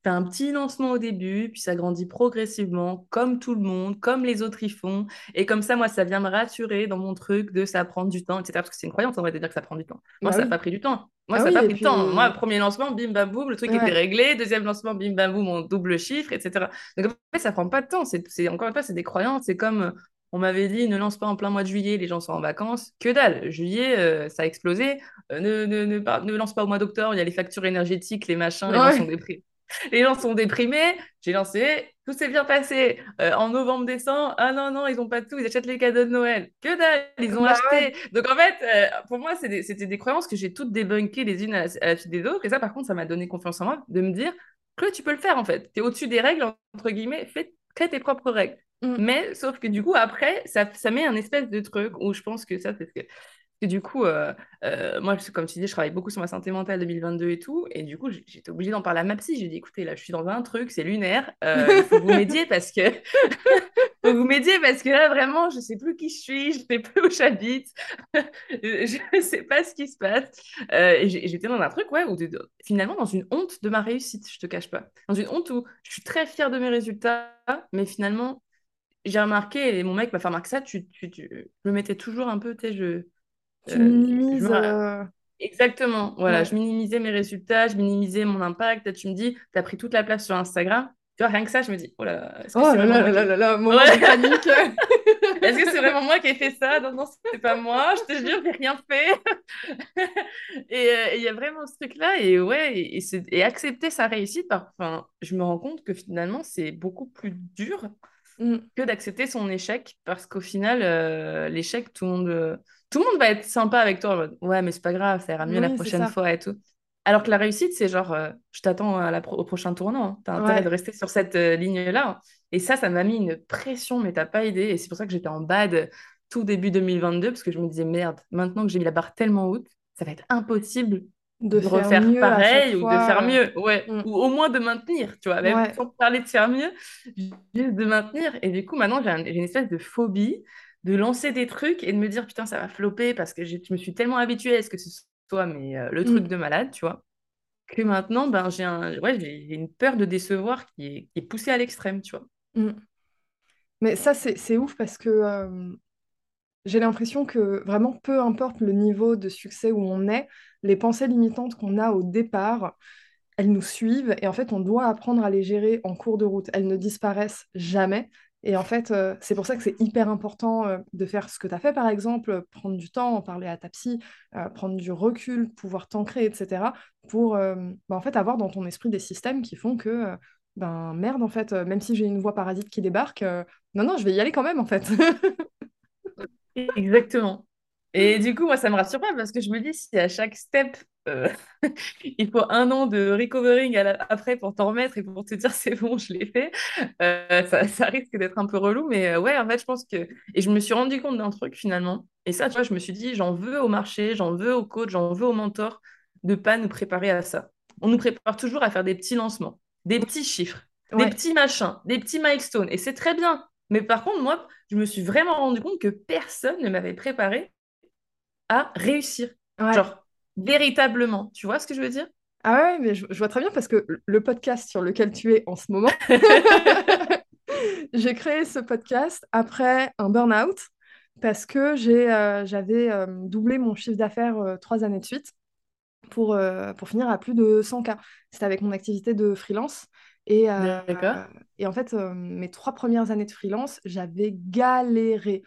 Speaker 2: fais un petit lancement au début, puis ça grandit progressivement, comme tout le monde, comme les autres y font. Et comme ça, moi, ça vient me rassurer dans mon truc de ça prend du temps, etc. Parce que c'est une croyance, vrai, de dire que ça prend du temps. Moi,
Speaker 1: Bah
Speaker 2: ça n'a
Speaker 1: oui.
Speaker 2: pas pris du temps. Moi,
Speaker 1: Ah
Speaker 2: ça n'a
Speaker 1: oui,
Speaker 2: pas pris du temps. Moi,
Speaker 1: puis...
Speaker 2: premier lancement, bim, bam, boum, le truc était réglé. Deuxième lancement, bim, bam, boum, on double chiffre, etc. Donc, en fait, ça prend pas de temps. C'est, encore une fois, c'est des croyances. C'est comme... On m'avait dit, ne lance pas en plein mois de juillet, les gens sont en vacances. Que dalle, juillet, euh, ça a explosé. Euh, ne, ne, ne, lance pas au mois d'octobre, il y a les factures énergétiques, les machins, les gens sont déprimés. Les gens sont déprimés. J'ai lancé, tout s'est bien passé. Euh, en novembre, décembre, ah non, non, ils ont pas tout, ils achètent les cadeaux de Noël. Que dalle, ils ont
Speaker 1: Bah ouais.
Speaker 2: acheté. Donc en fait, euh, pour moi, c'était des croyances que j'ai toutes débunkées les unes à la, à la suite des autres. Et ça, par contre, ça m'a donné confiance en moi de me dire que tu peux le faire en fait. Tu es au-dessus des règles, entre guillemets, fais, crée tes propres règles.
Speaker 1: Mm.
Speaker 2: Mais sauf que du coup, après, ça, ça met un espèce de truc où je pense que ça, c'est ce que. Du coup, euh, euh, moi, comme tu dis, je travaille beaucoup sur ma santé mentale 2022 et tout. Et du coup, j'étais obligée d'en parler à ma psy. J'ai dit, écoutez, là, je suis dans un truc, c'est lunaire. euh, il faut vous m'aidiez parce que... faut vous m'aidiez parce que là, vraiment, je sais plus qui je suis, je sais plus où j'habite. je ne sais pas ce qui se passe. Euh, et j'étais dans un truc, ouais, où finalement, dans une honte de ma réussite, je te cache pas. Dans une honte où je suis très fière de mes résultats, mais finalement, j'ai remarqué, et mon mec m'a fait remarquer ça, tu, tu, tu- je me mettais toujours un peu, tu sais, je...
Speaker 1: Tu
Speaker 2: euh,
Speaker 1: minimises...
Speaker 2: me
Speaker 1: euh,
Speaker 2: Exactement, voilà,
Speaker 1: Ouais.
Speaker 2: je minimisais mes résultats, je minimisais mon impact. Là, tu me dis, tu as pris toute la place sur Instagram. Tu vois, rien que ça, je me dis, oh là,
Speaker 1: Oh
Speaker 2: c'est
Speaker 1: là là
Speaker 2: moi
Speaker 1: là là là, moment
Speaker 2: Ouais.
Speaker 1: de panique.
Speaker 2: Est-ce que c'est vraiment moi qui ai fait ça? Non, non, c'est pas moi, je te jure, j'ai rien fait. Et euh, et il y a vraiment ce truc-là, et ouais, et, et c'est- et accepter sa réussite, enfin, je me rends compte que finalement, c'est beaucoup plus dur
Speaker 1: Mm.
Speaker 2: que d'accepter son échec, parce qu'au final, euh, l'échec, tout le monde, tout le monde va être sympa avec toi, en mode, ouais, mais c'est pas grave, ça ira mieux la prochaine fois et tout. Alors que la réussite, c'est genre, euh, je t'attends pro- au prochain tournant, tu as intérêt de rester sur cette euh, ligne-là. hein. Et ça, ça m'a mis une pression, mais t'as pas idée, et c'est pour ça que j'étais en bad tout début 2022, parce que je me disais, merde, maintenant que j'ai mis la barre tellement haute, ça va être impossible
Speaker 1: De
Speaker 2: de
Speaker 1: faire
Speaker 2: refaire pareil ou de faire
Speaker 1: fois.
Speaker 2: mieux, ouais,
Speaker 1: euh, mm.
Speaker 2: ou au moins de maintenir, tu vois, même
Speaker 1: Ouais.
Speaker 2: sans parler de faire mieux, juste de maintenir. Et du coup, maintenant, j'ai un- j'ai une espèce de phobie de lancer des trucs et de me dire, putain, ça va flopper parce que je me suis tellement habituée à ce que ce soit mais, euh, le truc
Speaker 1: Mm.
Speaker 2: de malade, tu vois, que maintenant, ben, j'ai un, ouais, j'ai une peur de décevoir qui est, qui est poussée à l'extrême, tu vois.
Speaker 1: Mm. Mais ça, c'est c'est ouf parce que euh, j'ai l'impression que vraiment, peu importe le niveau de succès où on est, les pensées limitantes qu'on a au départ, elles nous suivent et en fait, on doit apprendre à les gérer en cours de route. Elles ne disparaissent jamais. Et en fait, euh, c'est pour ça que c'est hyper important euh, de faire ce que tu as fait, par exemple, prendre du temps, en parler à ta psy, euh, prendre du recul, pouvoir t'ancrer, etc., pour bah, en fait, avoir dans ton esprit des systèmes qui font que, ben merde, en fait, même si j'ai une voix parasite qui débarque, non, non, je vais y aller quand même, en fait.
Speaker 2: Exactement. Et du coup, moi, ça me rassure pas parce que je me dis, si à chaque step, euh, il faut un an de recovering la- après pour t'en remettre et pour te dire c'est bon, je l'ai fait, euh, ça, ça risque d'être un peu relou. Mais euh, ouais, en fait, je pense que. Et je me suis rendu compte d'un truc finalement. Et ça, tu vois, je me suis dit, j'en veux au marché, j'en veux au coach, j'en veux au mentor de pas nous préparer à ça. On nous prépare toujours à faire des petits lancements, des petits chiffres, des petits machins, des petits milestones. Et c'est très bien. Mais par contre, moi, je me suis vraiment rendu compte que personne ne m'avait préparé à réussir.
Speaker 1: ouais.
Speaker 2: Genre, véritablement. Tu vois ce que je veux dire?
Speaker 1: Ah ouais, mais je, je vois très bien parce que le podcast sur lequel tu es en ce moment, j'ai créé ce podcast après un burn-out parce que euh, j'avais euh, doublé mon chiffre d'affaires euh, trois années de suite pour, pour finir à plus de 100K. C'était avec mon activité de freelance. Et, et en fait, mes trois premières années de freelance, j'avais galéré.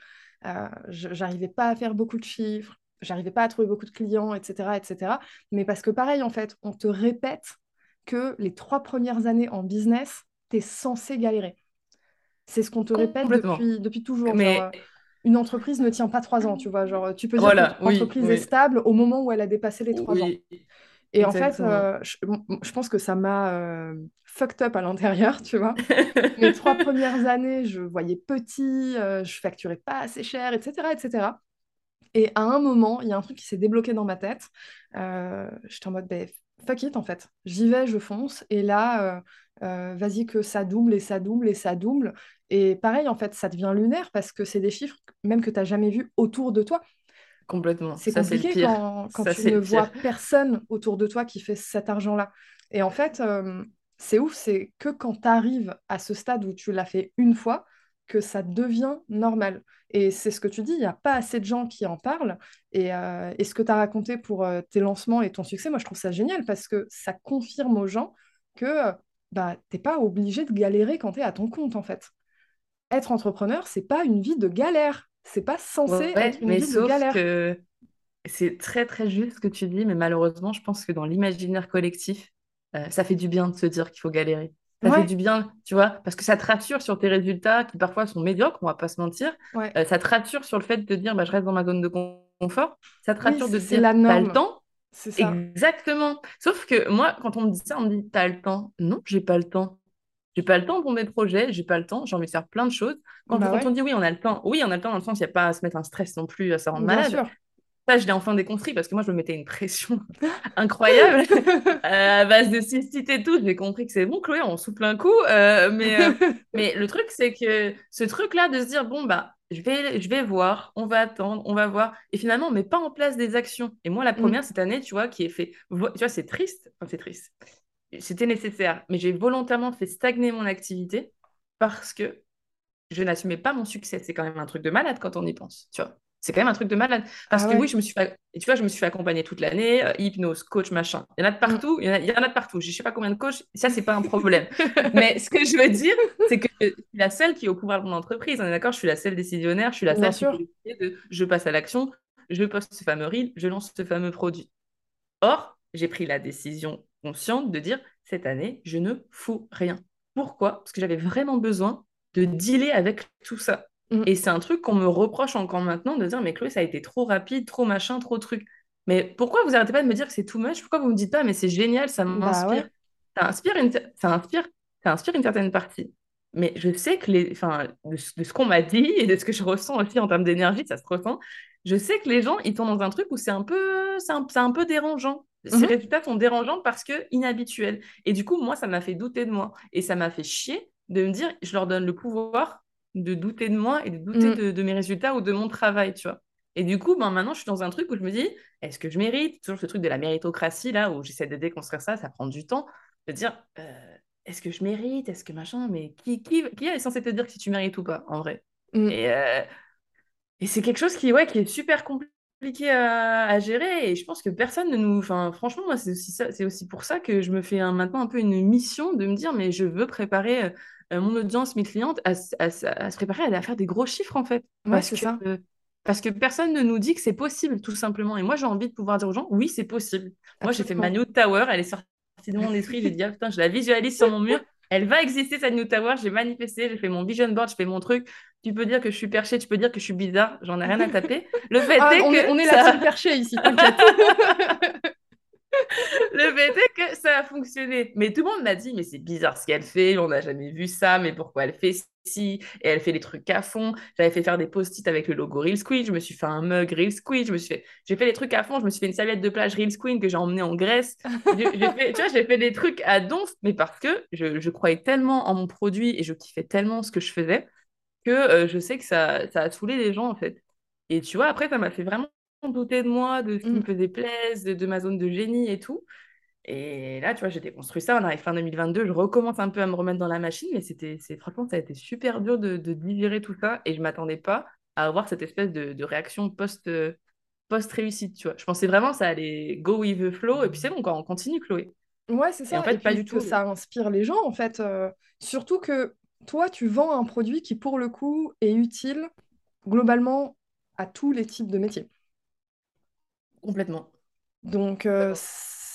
Speaker 1: Euh, je- j'arrivais pas à faire beaucoup de chiffres, j'arrivais pas à trouver beaucoup de clients, etc., etc. Mais parce que pareil, en fait, on te répète que les trois premières années en business, tu es censé galérer. C'est ce qu'on te répète depuis, depuis toujours.
Speaker 2: Mais
Speaker 1: euh, une entreprise ne tient pas trois ans, tu vois. Genre, tu peux dire que ton
Speaker 2: voilà, oui,
Speaker 1: entreprise est stable au moment où elle a dépassé les trois ans. Et en fait, euh, je, pense que ça m'a euh, fucked up à l'intérieur, tu vois. Mes trois premières années, je voyais petit, euh, je facturais pas assez cher, etc., etc. Et à un moment, il y a un truc qui s'est débloqué dans ma tête. Euh, j'étais en mode, ben, fuck it, en fait. J'y vais, je fonce. Et là, euh, euh, vas-y que ça double et ça double et ça double. Et pareil, en fait, ça devient lunaire parce que c'est des chiffres même que tu n'as jamais vus autour de toi.
Speaker 2: Complètement.
Speaker 1: C'est
Speaker 2: le
Speaker 1: compliqué
Speaker 2: pire.
Speaker 1: quand, quand
Speaker 2: Ça,
Speaker 1: tu
Speaker 2: c'est
Speaker 1: ne vois personne autour de toi qui fait cet argent-là. Et en fait, euh, c'est ouf, c'est que quand tu arrives à ce stade où tu l'as fait une fois, que ça devient normal. Et c'est ce que tu dis, il n'y a pas assez de gens qui en parlent. Et, euh, et ce que tu as raconté pour euh, tes lancements et ton succès, moi, je trouve ça génial parce que ça confirme aux gens que euh, bah, tu n'es pas obligé de galérer quand tu es à ton compte, en fait. Être entrepreneur, c'est pas une vie de galère. C'est pas censé être une
Speaker 2: mais
Speaker 1: vie de galère.
Speaker 2: que c'est très, très juste ce que tu dis, mais malheureusement, je pense que dans l'imaginaire collectif, euh, ça fait du bien de se dire qu'il faut galérer. Ça fait du bien, tu vois, parce que ça te rassure sur tes résultats qui parfois sont médiocres, on va pas se mentir.
Speaker 1: ouais.
Speaker 2: Euh, ça te rassure sur le fait de dire, bah, je reste dans ma zone de con- confort. Ça te
Speaker 1: Oui,
Speaker 2: rassure de te dire, t'as le temps,
Speaker 1: c'est ça.
Speaker 2: Exactement. Sauf que moi, quand on me dit ça, on me dit, t'as le temps. Non, j'ai pas le temps. J'ai pas le temps pour mes projets, j'ai pas le temps, j'ai envie de faire plein de choses. Quand,
Speaker 1: Bah
Speaker 2: quand on dit oui, on a le temps, oui, on a le temps dans le sens, il n'y a pas à se mettre un stress non plus, à se rendre
Speaker 1: bien
Speaker 2: malade.
Speaker 1: sûr.
Speaker 2: Ça, je l'ai enfin déconstruit parce que moi, je me mettais une pression incroyable euh, à base de cystite et tout. J'ai compris que c'est bon, Chloé, on souffle un coup. Euh, mais, euh, mais le truc, c'est que ce truc-là de se dire, bon, bah, je vais, je vais voir, on va attendre, on va voir. Et finalement, on met pas en place des actions. Et moi, la
Speaker 1: Mm.
Speaker 2: première cette année, tu vois, qui est fait, tu vois, c'est triste. Enfin, c'est triste. C'était nécessaire, mais j'ai volontairement fait stagner mon activité parce que je n'assumais pas mon succès. C'est quand même un truc de malade quand on y pense, tu vois. C'est quand même un truc de malade. Parce
Speaker 1: Ah
Speaker 2: que oui, je me suis fait, tu vois, je me suis fait accompagner toute l'année, euh, hypnose, coach, machin. Il y en a de
Speaker 1: Mm.
Speaker 2: partout, il y en a, il y en a de partout. Je sais pas combien de coachs, ça, c'est pas un problème. Mais ce que je veux dire, c'est que je suis la seule qui est au pouvoir de mon entreprise. On est d'accord, je suis la seule décisionnaire, je suis la seule
Speaker 1: sûr.
Speaker 2: de je passe à l'action, je poste ce fameux reel, je lance ce fameux produit. Or, j'ai pris la décision consciente de dire cette année, je ne fous rien. Pourquoi? Parce que j'avais vraiment besoin de dealer avec tout ça.
Speaker 1: Mm.
Speaker 2: Et c'est un truc qu'on me reproche encore maintenant de dire, mais Chloé, ça a été trop rapide, trop machin, trop truc. Mais pourquoi vous arrêtez pas de me dire que c'est too much? Pourquoi vous me dites pas, mais c'est génial, ça
Speaker 1: Bah
Speaker 2: m'inspire.
Speaker 1: ouais.
Speaker 2: Ça inspire une, ça inspire, ça inspire une certaine partie. Mais je sais que les, enfin, de, ce qu'on m'a dit et de ce que je ressens aussi en termes d'énergie, ça se ressent. Je sais que les gens, ils tombent dans un truc où c'est un peu, c'est un, c'est un peu dérangeant. Ces
Speaker 1: Mhm.
Speaker 2: résultats sont dérangeants parce que inhabituels. Et du coup, moi, ça m'a fait douter de moi. Et ça m'a fait chier de me dire, je leur donne le pouvoir de douter de moi et de douter
Speaker 1: Mm.
Speaker 2: de, de mes résultats ou de mon travail, tu vois. Et du coup, ben, maintenant, je suis dans un truc où je me dis, est-ce que je mérite? Toujours ce truc de la méritocratie, là, où j'essaie de déconstruire ça, ça prend du temps. De dire, euh, est-ce que je mérite? Est-ce que machin? Mais qui, qui, qui est censé te dire si tu mérites ou pas, en vrai?
Speaker 1: Mm.
Speaker 2: Et, euh, et c'est quelque chose qui, ouais, qui est super compliqué à, à gérer. Et je pense que personne ne nous. Enfin, franchement, moi, c'est aussi ça, c'est aussi pour ça que je me fais un- maintenant un peu une mission de me dire, mais je veux préparer euh, mon audience, mes clientes, à, se préparer à faire des gros chiffres, en fait.
Speaker 1: Ouais,
Speaker 2: Parce
Speaker 1: c'est
Speaker 2: que,
Speaker 1: ça.
Speaker 2: euh, parce que personne ne nous dit que c'est possible, tout simplement. Et moi, j'ai envie de pouvoir dire aux gens, oui, c'est possible. Moi, j'ai fait ma. New Tower, elle est sortie de mon esprit. J'ai dit, ah, putain, je la visualise sur mon mur. Elle va exister, cette New Tower. J'ai manifesté, j'ai fait mon vision board, je fais mon truc. Tu peux dire que je suis perché, tu peux dire que je suis bizarre, j'en ai rien à taper. Le fait
Speaker 1: Ah,
Speaker 2: est
Speaker 1: on est, on
Speaker 2: que
Speaker 1: est la
Speaker 2: ça,
Speaker 1: team perchée ici, t'inquiète.
Speaker 2: le fait est que ça a fonctionné. Mais tout le monde m'a dit, mais c'est bizarre ce qu'elle fait, on n'a jamais vu ça, mais pourquoi elle fait ci? Et elle fait les trucs à fond. J'avais fait faire des post-it avec le logo Real Squid, je me suis fait un mug Real Squid, je me suis fait... j'ai fait les trucs à fond, je me suis fait une serviette de plage Real Squid que j'ai emmenée en Grèce. J'ai fait, tu vois, j'ai fait des trucs à donf, mais parce que je, je croyais tellement en mon produit et je kiffais tellement ce que je faisais que euh, je sais que ça, ça a saoulé les gens, en fait. Et tu vois, après, ça m'a fait vraiment douter de moi, de ce qui me
Speaker 1: Mm.
Speaker 2: faisait plaisir, de, de ma zone de génie et tout. Et là, tu vois, j'ai déconstruit ça. On arrive fin 2022, je recommence un peu à me remettre dans la machine, mais c'était, c'est, franchement, ça a été super dur de, de digérer tout ça et je m'attendais pas à avoir cette espèce de, de réaction post, euh, post-réussite, tu vois. Je pensais vraiment que ça allait go with the flow et puis c'est bon, quoi, on continue, Chloé.
Speaker 1: Ouais, c'est
Speaker 2: Et en
Speaker 1: ça. Et
Speaker 2: fait, pas du tout.
Speaker 1: ça inspire les gens, en fait. euh, surtout que toi, tu vends un produit qui, pour le coup, est utile globalement à tous les types de métiers.
Speaker 2: Complètement.
Speaker 1: Donc, euh,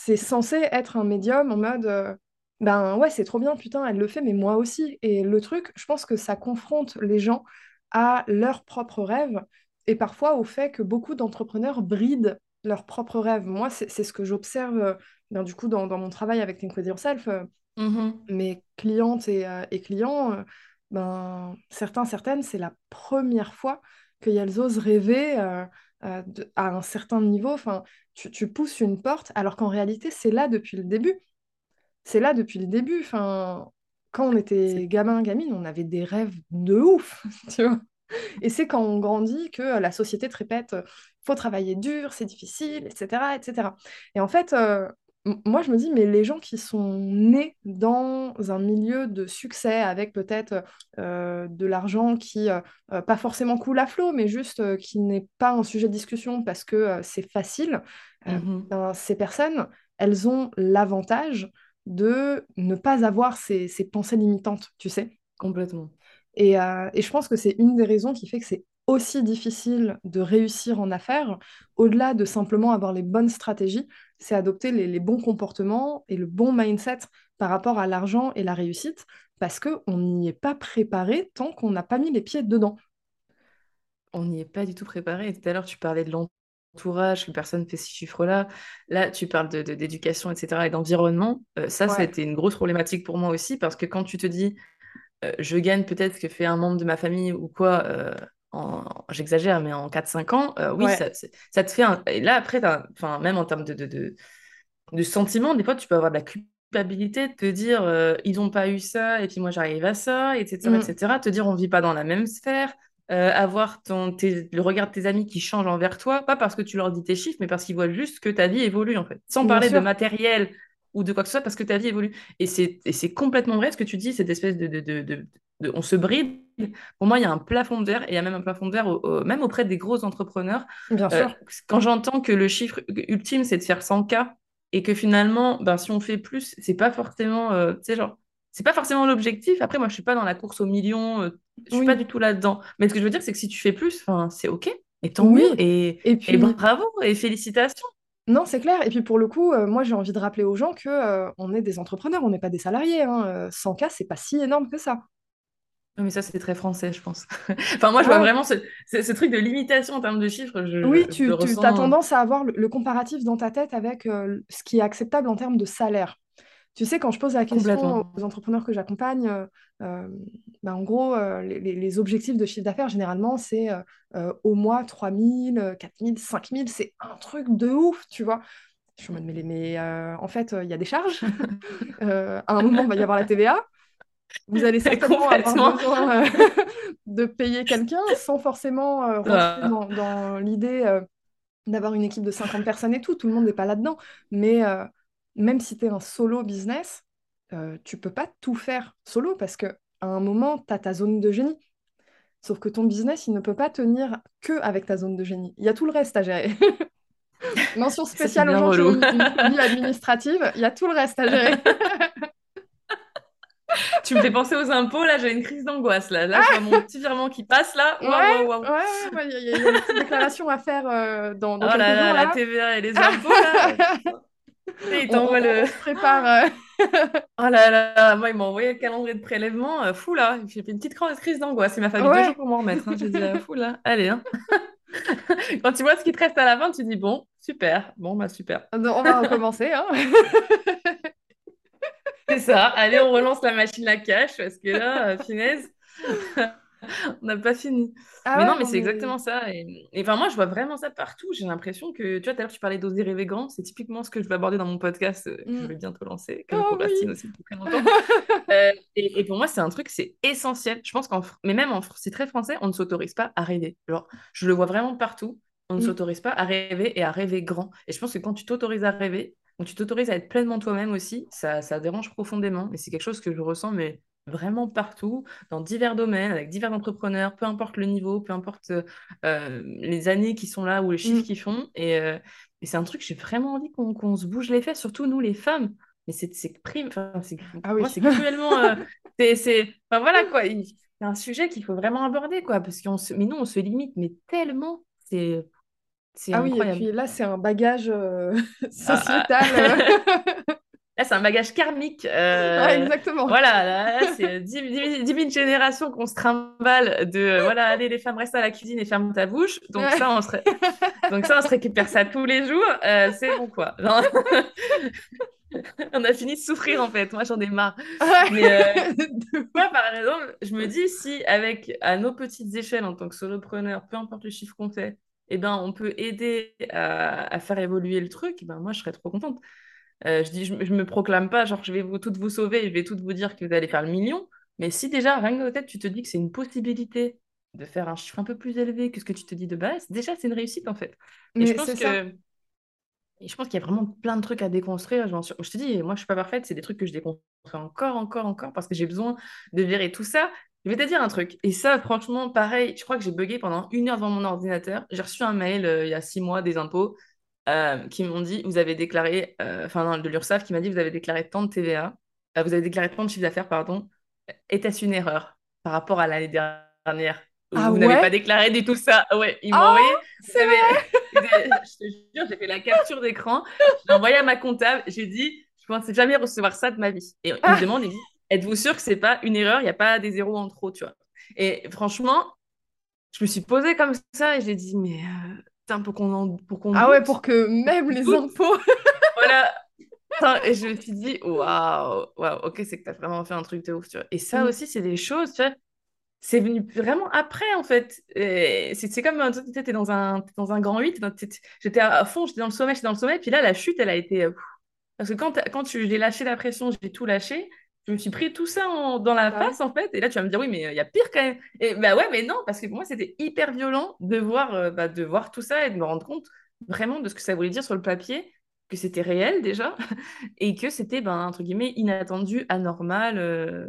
Speaker 1: c'est censé être un médium en mode, euh, ben ouais, c'est trop bien, putain, elle le fait, mais moi aussi. Et le truc, je pense que ça confronte les gens à leurs propres rêves et parfois au fait que beaucoup d'entrepreneurs brident leurs propres rêves. Moi, c'est ce que j'observe, euh, ben, du coup, dans, dans mon travail avec Think With Yourself. euh,
Speaker 2: Mhm.
Speaker 1: mes clientes et, et clients, ben, certains, certaines, c'est la première fois qu'elles osent rêver euh, de- à un certain niveau. Enfin, tu, tu pousses une porte, alors qu'en réalité, c'est là depuis le début. C'est là depuis le début. Enfin, quand on était gamin, gamine, on avait des rêves de ouf, tu vois. Et c'est quand on grandit que la société te répète, euh, faut travailler dur, c'est difficile, etc., etc. Et en fait, euh, moi, je me dis, mais les gens qui sont nés dans un milieu de succès avec peut-être euh, de l'argent qui, euh, euh, pas forcément coule à flot, mais juste euh, qui n'est pas un sujet de discussion parce que c'est facile,
Speaker 2: Mhm.
Speaker 1: ben, ces personnes, elles ont l'avantage de ne pas avoir ces, ces pensées limitantes, tu sais?
Speaker 2: Complètement.
Speaker 1: Et, et je pense que c'est une des raisons qui fait que c'est aussi difficile de réussir en affaires, au-delà de simplement avoir les bonnes stratégies, c'est adopter les, les bons comportements et le bon mindset par rapport à l'argent et la réussite, parce qu'on n'y est pas préparé tant qu'on n'a pas mis les pieds dedans.
Speaker 2: On n'y est pas du tout préparé. Et tout à l'heure, tu parlais de l'entourage, que personne ne fait ces chiffres-là. Là, tu parles de, de- d'éducation, etc. et d'environnement. Euh, ça,
Speaker 1: Ouais,
Speaker 2: c'était une grosse problématique pour moi aussi, parce que quand tu te dis, euh, je gagne peut-être ce que fait un membre de ma famille ou quoi, euh, j'exagère, mais en quatre cinq ans, euh, oui,
Speaker 1: ouais,
Speaker 2: ça, te fait un... Et là, après, enfin, même en termes de, de, de, de sentiments, des fois, tu peux avoir de la culpabilité de te dire, euh, ils n'ont pas eu ça, et puis moi, j'arrive à ça, etc.,
Speaker 1: Mm,
Speaker 2: etc. Te dire, on vit pas dans la même sphère. euh, avoir ton, tes- le regard de tes amis qui change envers toi, pas parce que tu leur dis tes chiffres, mais parce qu'ils voient juste que ta vie évolue, en fait. Sans
Speaker 1: bien
Speaker 2: parler de matériel ou de quoi que ce soit, parce que ta vie évolue. Et c'est complètement vrai ce que tu dis, cette espèce de, de, de, on se bride. Pour moi, il y a un plafond de verre, et il y a même un plafond de verre, au- au- même auprès des gros entrepreneurs.
Speaker 1: bien
Speaker 2: Euh,
Speaker 1: sûr,
Speaker 2: quand j'entends que le chiffre ultime, c'est de faire 100K, et que finalement, ben, si on fait plus, c'est pas forcément, euh, genre, c'est pas forcément l'objectif. Après, moi, je suis pas dans la course aux millions, euh, je suis pas du tout là-dedans. Mais ce que je veux dire, c'est que si tu fais plus, c'est OK, et tant mieux,
Speaker 1: oui.
Speaker 2: et,
Speaker 1: Et
Speaker 2: et
Speaker 1: puis,
Speaker 2: bravo, et félicitations.
Speaker 1: Non, c'est clair. Et puis pour le coup, euh, moi j'ai envie de rappeler aux gens que euh, on est des entrepreneurs, on n'est pas des salariés. Hein. Euh, 100K, c'est pas si énorme que ça.
Speaker 2: Non, Mais ça, c'est très français, je pense. Enfin, moi, je vois vraiment ce, ce- ce truc de limitation en termes de chiffres, je,
Speaker 1: Oui, tu, as
Speaker 2: ressens
Speaker 1: tendance à avoir le, le comparatif dans ta tête avec euh, ce qui est acceptable en termes de salaire. Tu sais, quand je pose la question aux entrepreneurs que j'accompagne, euh, euh, ben, en gros, euh, les, objectifs de chiffre d'affaires, généralement, c'est euh, au mois 3 000, 4 000, 5 000. C'est un truc de ouf, tu vois. Je suis en mode, mais, mais, en fait, il y a des charges. À un moment, il va y avoir la TVA. Vous allez certainement avoir besoin de payer quelqu'un sans forcément rentrer
Speaker 2: Ah,
Speaker 1: dans, dans l'idée d'avoir une équipe de 50 personnes et tout. Tout le monde n'est pas là-dedans. Mais même si tu es un solo business, euh, tu peux pas tout faire solo parce que à un moment, tu as ta zone de génie. Sauf que ton business, il ne peut pas tenir que avec ta zone de génie. Il y a tout le reste à gérer. Mention spéciale aux gens qui une, administrative, il y a tout le reste à gérer.
Speaker 2: Tu me fais penser aux impôts, là, j'ai une crise d'angoisse, là. Là, je vois mon petit virement qui passe, là.
Speaker 1: Ouais,
Speaker 2: Waouh, waouh,
Speaker 1: ouais,
Speaker 2: waouh.
Speaker 1: il y, a une petite déclaration à faire euh, dans, dans
Speaker 2: Oh là là,
Speaker 1: jours,
Speaker 2: la. TVA et les impôts, là. Et il
Speaker 1: On,
Speaker 2: le...
Speaker 1: on se prépare. euh.
Speaker 2: Oh là là, moi, il m'a envoyé le calendrier de prélèvement. euh, fou, là. J'ai fait une petite crise d'angoisse. Il m'a fallu deux jours pour m'en remettre. hein. J'ai dit, euh, fou, là. Allez, hein. Quand tu vois ce qui te reste à la fin, tu dis, bon, super. Bon, bah, super.
Speaker 1: On va recommencer. Hein.
Speaker 2: C'est ça. Allez, on relance la machine à cash parce que là, finesse, on n'a pas fini.
Speaker 1: Ah
Speaker 2: Mais non, mais c'est
Speaker 1: mais...
Speaker 2: exactement ça. Et, enfin, moi, je vois vraiment ça partout. J'ai l'impression que, tu vois, tout à l'heure, tu parlais d'oser rêver grand. C'est typiquement ce que je vais aborder dans mon podcast euh, que je
Speaker 1: Mm.
Speaker 2: vais bientôt lancer, que je
Speaker 1: Oh
Speaker 2: procrastine
Speaker 1: oui.
Speaker 2: aussi depuis très longtemps. Euh, et, et pour moi, c'est un truc, c'est essentiel. Je pense qu'en, mais même en, c'est très français, on ne s'autorise pas à rêver. Genre, je le vois vraiment partout. On ne
Speaker 1: Mm.
Speaker 2: s'autorise pas à rêver et à rêver grand. Et je pense que quand tu t'autorises à rêver, quand tu t'autorises à être pleinement toi-même aussi, ça, ça dérange profondément. Et c'est quelque chose que je ressens, mais vraiment partout, dans divers domaines, avec divers entrepreneurs, peu importe le niveau, peu importe euh, euh, les années qui sont là ou les chiffres
Speaker 1: Mm.
Speaker 2: qu'ils font. Et, euh, et c'est un truc, j'ai vraiment envie qu'on qu'on se bouge les fesses, surtout nous les femmes. mais c'est prime, enfin, c'est
Speaker 1: ah oui.
Speaker 2: c'est cruellement, euh, c'est, enfin voilà quoi, c'est un sujet qu'il faut vraiment aborder quoi, parce qu'on se, mais nous on se limite mais tellement, c'est
Speaker 1: ah oui, et puis là c'est un bagage euh, sociétal.
Speaker 2: Ah. Là, c'est un bagage karmique.
Speaker 1: Euh, exactement.
Speaker 2: Voilà, là, c'est 10, 000 générations qu'on se trimballe de voilà, allez, les femmes, restent à la cuisine et ferment ta bouche. Donc, ça, on serait... Donc, ça, on se récupère ça tous les jours. Euh, c'est bon, quoi. on a fini de souffrir, en fait. Moi, j'en ai marre. Mais euh, moi, par exemple, je me dis si, avec à nos petites échelles en tant que solopreneur, peu importe le chiffre qu'on fait, eh ben, on peut aider à, à faire évoluer le truc, ben, moi, je serais trop contente. Euh, je dis, je, me proclame pas, genre, je vais vous, toutes vous sauver, je vais toutes vous dire que vous allez faire le million. Mais si déjà, rien que dans tête, tu te dis que c'est une possibilité de faire un chiffre un peu plus élevé que ce que tu te dis de base, déjà, c'est une réussite, en fait. Et je pense que... Et je pense qu'il y a vraiment plein de trucs à déconstruire. Je te dis, moi, je suis pas parfaite, c'est des trucs que je déconstruis encore, encore, encore, parce que j'ai besoin de virer tout ça. Je vais te dire un truc. Et ça, franchement, pareil, je crois que j'ai bugué pendant une heure devant mon ordinateur. J'ai reçu un mail euh, il y a six mois des impôts euh, qui m'ont dit, vous avez déclaré, euh, enfin de l'URSSAF qui m'a dit, vous avez déclaré tant de TVA, euh, vous avez déclaré tant de chiffre d'affaires, pardon. Était-ce une erreur par rapport à l'année dernière?
Speaker 1: Ah
Speaker 2: vous n'avez pas déclaré du tout ça. Ouais, ils m'ont
Speaker 1: oh,
Speaker 2: envoyé.
Speaker 1: C'est vrai.
Speaker 2: je te jure, j'ai fait la capture d'écran. J'ai envoyé à ma comptable. J'ai dit, je pensais jamais recevoir ça de ma vie. Et il me ah. demande, êtes-vous sûr que c'est pas une erreur? Il n'y a pas des zéros en trop, tu vois. Et franchement, je me suis posée comme ça et j'ai dit, mais pour qu'on pour qu'on
Speaker 1: Ah ouais, pour que même les impôts.
Speaker 2: voilà. Et je me suis dit, waouh, waouh, ok, c'est que tu as vraiment fait un truc de ouf, tu vois. Et ça mm. aussi, c'est des choses, tu vois. C'est venu vraiment après, en fait. C'est comme, tu es dans un, dans un grand 8, j'étais à fond, j'étais dans le sommet, j'étais dans le sommet, puis là, la chute, elle a été. Parce que quand, quand j'ai lâché la pression, j'ai tout lâché, je me suis pris tout ça dans la face, en fait. Et là, tu vas me dire, oui, mais il y a pire quand même. Et bah ouais, mais non, parce que pour moi, c'était hyper violent de voir, euh, bah, de voir tout ça et de me rendre compte vraiment de ce que ça voulait dire sur le papier, que c'était réel déjà, et que c'était, ben, entre guillemets, inattendu, anormal. Euh,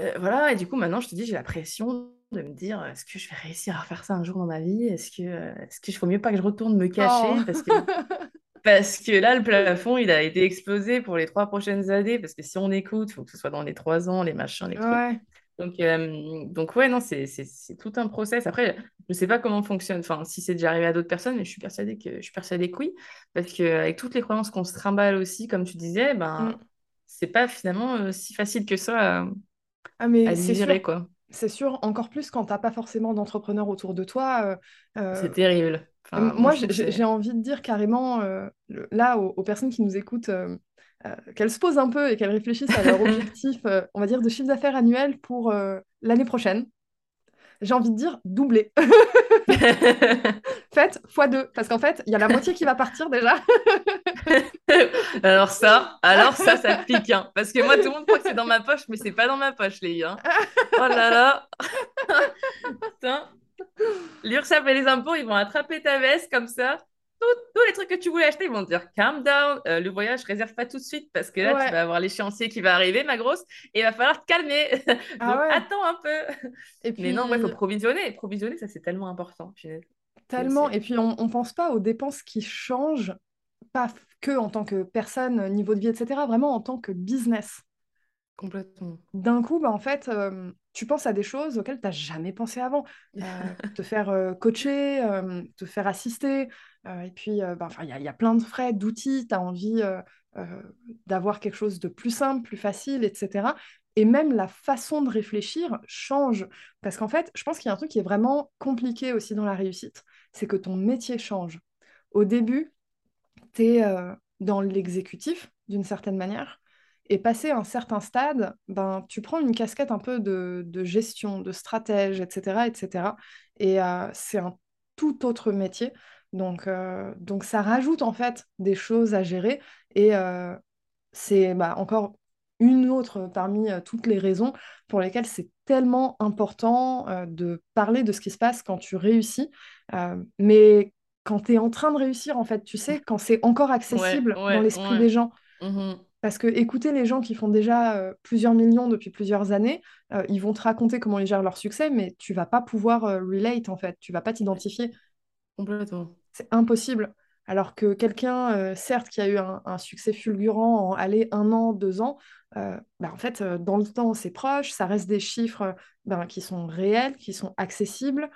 Speaker 2: euh, voilà, et du coup, maintenant, je te dis, j'ai la pression de me dire, est-ce que je vais réussir à faire ça un jour dans ma vie? Est-ce que, est-ce que je faut mieux pas que je retourne me cacher?
Speaker 1: Oh.
Speaker 2: parce que Parce que là, le plafond, il a été explosé pour les trois prochaines années. Parce que si on écoute, il faut que ce soit dans les trois ans, les machins, les trucs. Donc, euh, donc ouais, non, c'est tout un process. Après, je ne sais pas comment fonctionne, enfin, si c'est déjà arrivé à d'autres personnes, mais je suis persuadée que, je suis persuadée que oui. Parce qu'avec toutes les croyances qu'on se trimballe aussi, comme tu disais, ben, mm. c'est pas finalement euh, si facile que ça à,
Speaker 1: ah, mais
Speaker 2: à quoi.
Speaker 1: C'est sûr, encore plus quand tu n'as pas forcément d'entrepreneurs autour de toi.
Speaker 2: Euh, c'est terrible
Speaker 1: moi, j'ai envie de dire carrément, euh, là, aux, personnes qui nous écoutent, euh, euh, qu'elles se posent un peu et qu'elles réfléchissent à leur objectif, on va dire, de chiffre d'affaires annuel pour l'année prochaine. J'ai envie de dire doubler. Faites x2, parce qu'en fait, il y a la moitié qui va partir déjà.
Speaker 2: alors ça, alors ça, ça pique. Hein. Parce que moi, tout le monde croit que c'est dans ma poche, mais c'est pas dans ma poche, les gars. Oh là là. Putain. L'URSSAF et les impôts, ils vont attraper ta veste comme ça. tous les trucs que tu voulais acheter, ils vont te dire calm down, euh, le voyage, réserve pas tout de suite parce que là, tu vas avoir l'échéancier qui va arriver, ma grosse, et il va falloir te calmer. Ah Donc, attends un peu. Et puis... Mais non, il faut provisionner. Provisionner, ça, c'est tellement important.
Speaker 1: Tellement. Et puis, on ne pense pas aux dépenses qui changent, pas que en tant que personne, niveau de vie, etc., vraiment en tant que business.
Speaker 2: Complètement.
Speaker 1: D'un coup, bah, en fait, euh, tu penses à des choses auxquelles tu n'as jamais pensé avant. Euh, te faire euh, coacher, te faire assister. et puis, bah, il y, y, a plein de frais, d'outils. Tu as envie d'avoir quelque chose de plus simple, plus facile, etc. Et même la façon de réfléchir change. Parce qu'en fait, je pense qu'il y a un truc qui est vraiment compliqué aussi dans la réussite. C'est que ton métier change. Au début, tu es dans l'exécutif, d'une certaine manière. Et passé un certain stade, ben, tu prends une casquette un peu de, gestion, de stratège, etc. etc. Et euh, c'est un tout autre métier. Donc, euh, donc ça rajoute en fait des choses à gérer. Et euh, c'est bah, encore une autre parmi toutes les raisons pour lesquelles c'est tellement important de parler de ce qui se passe quand tu réussis. mais quand tu es en train de réussir, en fait, tu sais, quand c'est encore accessible dans l'esprit des gens. Mmh parce que écouter les gens qui font déjà euh, plusieurs millions depuis plusieurs années, euh, ils vont te raconter comment ils gèrent leur succès, mais tu vas pas pouvoir euh, relate en fait, tu vas pas t'identifier.
Speaker 2: Complètement.
Speaker 1: C'est impossible. Alors que quelqu'un, euh, certes, qui a eu un, un succès fulgurant en aller un an, deux ans, bah, en fait, dans le temps, c'est proche, ça reste des chiffres ben, qui sont réels, qui sont accessibles.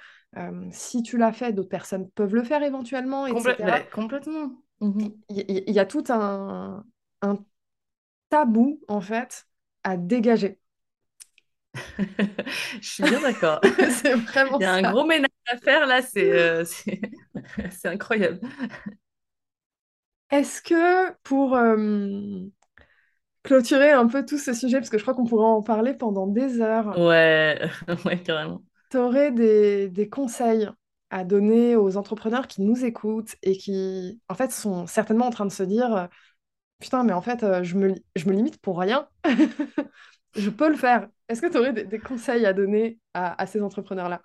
Speaker 1: Si tu l'as fait, d'autres personnes peuvent le faire éventuellement, etc.
Speaker 2: complètement. Mhm.
Speaker 1: Il y, y a tout un, un tabou, en fait, à dégager.
Speaker 2: Je suis bien d'accord.
Speaker 1: C'est vraiment
Speaker 2: Il y a un gros ménage à faire là, c'est euh, c'est incroyable.
Speaker 1: Est-ce que pour euh, clôturer un peu tout ce sujet, parce que je crois qu'on pourrait en parler pendant des heures,
Speaker 2: Ouais, ouais, carrément.
Speaker 1: tu aurais des, des conseils à donner aux entrepreneurs qui nous écoutent et qui, en fait, sont certainement en train de se dire, putain, mais en fait, euh, je me, li- je me limite pour rien. Je peux le faire. Est-ce que tu aurais des, des conseils à donner à, à ces entrepreneurs-là?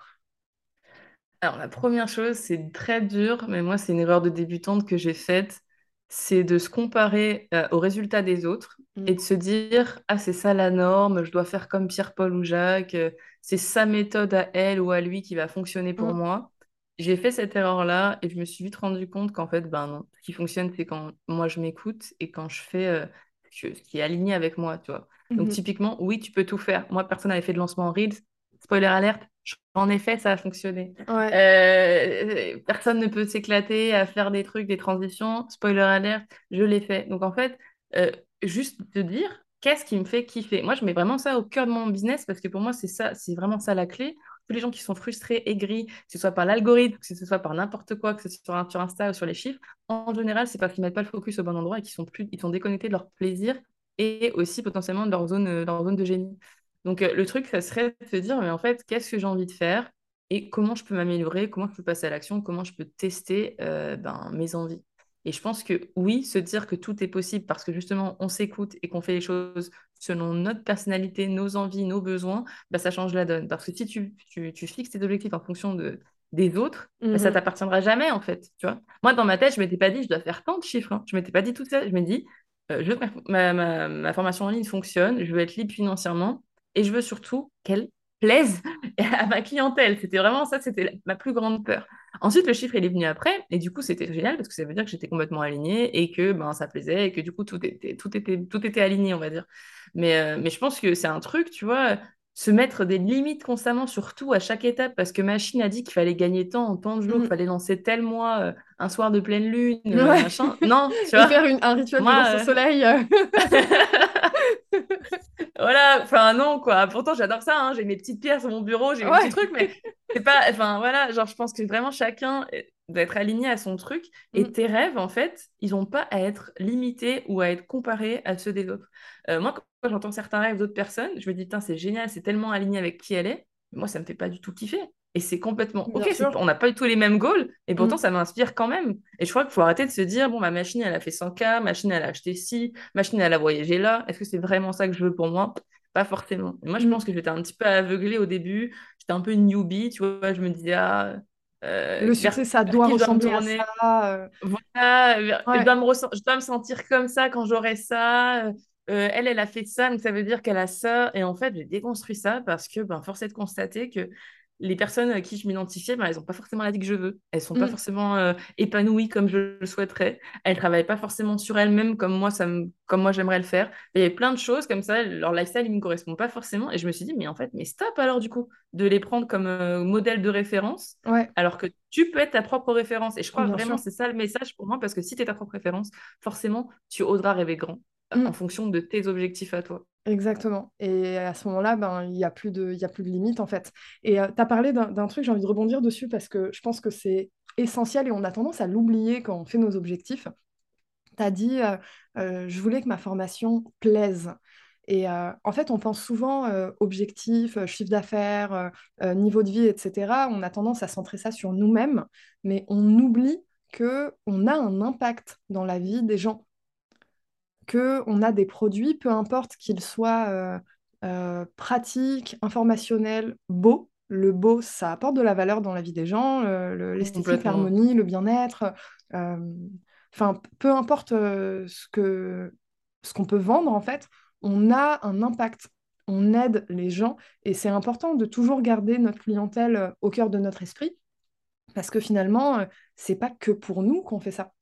Speaker 2: Alors, la première chose, c'est très dur, mais moi, c'est une erreur de débutante que j'ai faite, c'est de se comparer euh, aux résultats des autres et
Speaker 1: Mm.
Speaker 2: de se dire, ah, c'est ça la norme, je dois faire comme Pierre, Paul ou Jacques, euh, c'est sa méthode à elle ou à lui qui va fonctionner pour
Speaker 1: Mm.
Speaker 2: moi. J'ai fait cette erreur-là et je me suis vite rendu compte qu'en fait, ben non, ce qui fonctionne, c'est quand moi je m'écoute et quand je fais euh, ce ce qui est aligné avec moi, tu vois. Donc,
Speaker 1: Mhm.
Speaker 2: typiquement, oui, tu peux tout faire. Moi, personne n'avait fait de lancement en Reels. Spoiler alerte, ai fait, ça a fonctionné.
Speaker 1: Ouais.
Speaker 2: Euh, personne ne peut s'éclater à faire des trucs, des transitions. Spoiler alert, je l'ai fait. Donc en fait, euh, juste te dire, qu'est-ce qui me fait kiffer? Moi, je mets vraiment ça au cœur de mon business parce que pour moi, c'est ça, c'est vraiment ça la clé. Tous les gens qui sont frustrés, aigris, que ce soit par l'algorithme, que ce soit par n'importe quoi, que ce soit sur Insta ou sur les chiffres, en général, c'est parce qu'ils mettent pas le focus au bon endroit et qu'ils sont plus, sont déconnectés de leur plaisir et aussi potentiellement de leur zone, euh, leur zone de génie. Donc euh, le truc, ça serait de se dire, mais en fait, qu'est-ce que j'ai envie de faire? et comment je peux m'améliorer, comment je peux passer à l'action, comment je peux tester euh, ben, mes envies. Et je pense que oui, se dire que tout est possible parce que justement on s'écoute et qu'on fait les choses selon notre personnalité, nos envies, nos besoins, ben, ça change la donne. Parce que si tu, tu, tu fixes tes objectifs en fonction de, des autres, ben, ça
Speaker 1: Mhm.
Speaker 2: t'appartiendra jamais en fait. Tu vois Moi, dans ma tête, je m'étais pas dit je dois faire tant de chiffres. hein. Je m'étais pas dit tout ça. Je me dis euh, je veux que ma, ma, ma, ma formation en ligne fonctionne, je veux être libre financièrement et je veux surtout qu'elle plaise à ma clientèle. C'était vraiment ça, c'était ma plus grande peur. Ensuite, le chiffre, il est venu après, et du coup, c'était génial parce que ça veut dire que j'étais complètement alignée et que ben, ça plaisait et que du coup, tout était, tout était, tout était aligné, on va dire. Mais, euh, mais je pense que c'est un truc, tu vois, se mettre des limites constamment, surtout à chaque étape, parce que machine a dit qu'il fallait gagner tant en tant de jours, qu'il
Speaker 1: Mhm.
Speaker 2: fallait lancer tel mois, euh, un soir de pleine lune, euh,
Speaker 1: Ouais.
Speaker 2: machin. Non, tu
Speaker 1: Et
Speaker 2: vois,
Speaker 1: faire une- un rituel de au soleil. euh.
Speaker 2: euh, Voilà, enfin non quoi. Pourtant j'adore ça, hein. J'ai mes petites pierres sur mon bureau, j'ai mes petits trucs, mais c'est pas, enfin voilà, genre je pense que vraiment chacun doit être aligné à son truc et
Speaker 1: Mm.
Speaker 2: tes rêves en fait, ils ont pas à être limités ou à être comparés à ceux des autres. Euh, moi quand j'entends certains rêves d'autres personnes, je me dis putain c'est génial, c'est tellement aligné avec qui elle est. Moi ça me fait pas du tout kiffer. Et c'est complètement ok,
Speaker 1: Bien
Speaker 2: on n'a pas du tout les mêmes goals, et pourtant
Speaker 1: Mm.
Speaker 2: ça m'inspire quand même. Et je crois qu'il faut arrêter de se dire, bon, ma machine, elle a fait 100K, machine, elle a acheté ci, machine, elle a voyagé là. Est-ce que c'est vraiment ça que je veux pour moi? Pas forcément. Et moi, je pense
Speaker 1: Mm.
Speaker 2: que j'étais un petit peu aveuglée au début. J'étais un peu une newbie, tu vois. Je me disais, ah, euh,
Speaker 1: Le
Speaker 2: vers,
Speaker 1: succès, ça doit ressembler à ça. euh.
Speaker 2: Voilà, je dois me, ressent- je dois me sentir comme ça quand j'aurai ça. Euh, elle, elle a fait ça, donc ça veut dire qu'elle a ça. Et en fait, j'ai déconstruit ça parce que, ben, force est de constater que les personnes à qui je m'identifiais, ben, elles n'ont pas forcément la vie que je veux. Elles sont pas
Speaker 1: Mm.
Speaker 2: forcément euh, épanouies comme je le souhaiterais. Elles travaillent pas forcément sur elles-mêmes comme moi, ça me- comme moi j'aimerais le faire. Il y avait plein de choses comme ça, leur lifestyle, il me correspond pas forcément. Et je me suis dit, mais en fait, mais stop alors du coup, de les prendre comme euh, modèle de référence
Speaker 1: Ouais,
Speaker 2: alors que tu peux être ta propre référence. Et je crois
Speaker 1: bien
Speaker 2: vraiment c'est ça le message pour moi, parce que si tu es ta propre référence, forcément, tu oseras rêver grand euh, en
Speaker 1: Mm.
Speaker 2: fonction de tes objectifs à toi.
Speaker 1: Exactement. Et à ce moment-là, ben, il n'y a plus de, y a plus de limite, en fait. Et tu as parlé d'un truc, j'ai envie de rebondir dessus parce que je pense que c'est essentiel et on a tendance à l'oublier quand on fait nos objectifs. Tu as dit, euh, euh, je voulais que ma formation plaise. Et euh, en fait, on pense souvent euh, objectif, euh, chiffre d'affaires, euh, euh, niveau de vie, etc. On a tendance à centrer ça sur nous-mêmes, mais on oublie que on a un impact dans la vie des gens que on a des produits, peu importe qu'ils soient euh, euh, pratiques, informationnels, beaux. Le beau, ça apporte de la valeur dans la vie des gens, le- l'esthétique, l'harmonie, le bien-être. euh, Enfin, peu importe ce que, ce qu'on peut vendre, en fait, on a un impact. On aide les gens et c'est important de toujours garder notre clientèle au cœur de notre esprit parce que finalement, c'est pas que pour nous qu'on fait ça.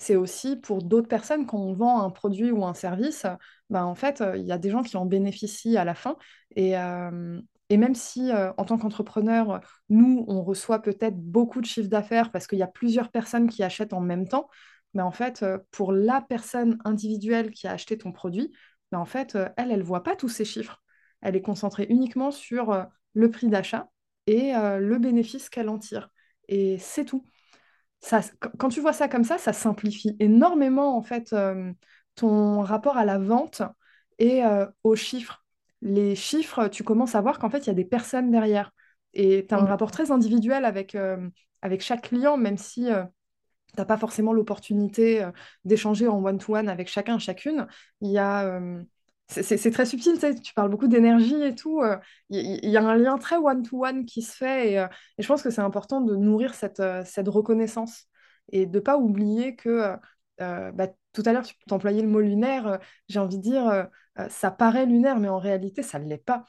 Speaker 1: C'est aussi pour d'autres personnes quand on vend un produit ou un service, ben, en fait, il y a des gens qui en bénéficient à la fin. Et, et même si en tant qu'entrepreneur, nous, on reçoit peut-être beaucoup de chiffre d'affaires parce qu'il y a plusieurs personnes qui achètent en même temps, mais en fait, pour la personne individuelle qui a acheté ton produit, ben, en fait, elle, elle ne voit pas tous ces chiffres. Elle est concentrée uniquement sur le prix d'achat et le bénéfice qu'elle en tire. Et c'est tout. Ça, quand tu vois ça comme ça, ça simplifie énormément en fait ton rapport à la vente et aux chiffres. Les chiffres, tu commences à voir qu'en fait, il y a des personnes derrière. Et tu as un rapport très individuel avec, avec chaque client, même si tu n'as pas forcément l'opportunité d'échanger en one-to-one avec chacun, chacune. Il y a c'est très subtil, tu, parles beaucoup d'énergie et tout. Euh, Il y, a un lien très one-to-one qui se fait et, euh, je pense que c'est important de nourrir cette, euh, reconnaissance et de ne pas oublier que bah, tout à l'heure, tu employais le mot lunaire. J'ai envie de dire, ça paraît lunaire, mais en réalité, ça ne l'est pas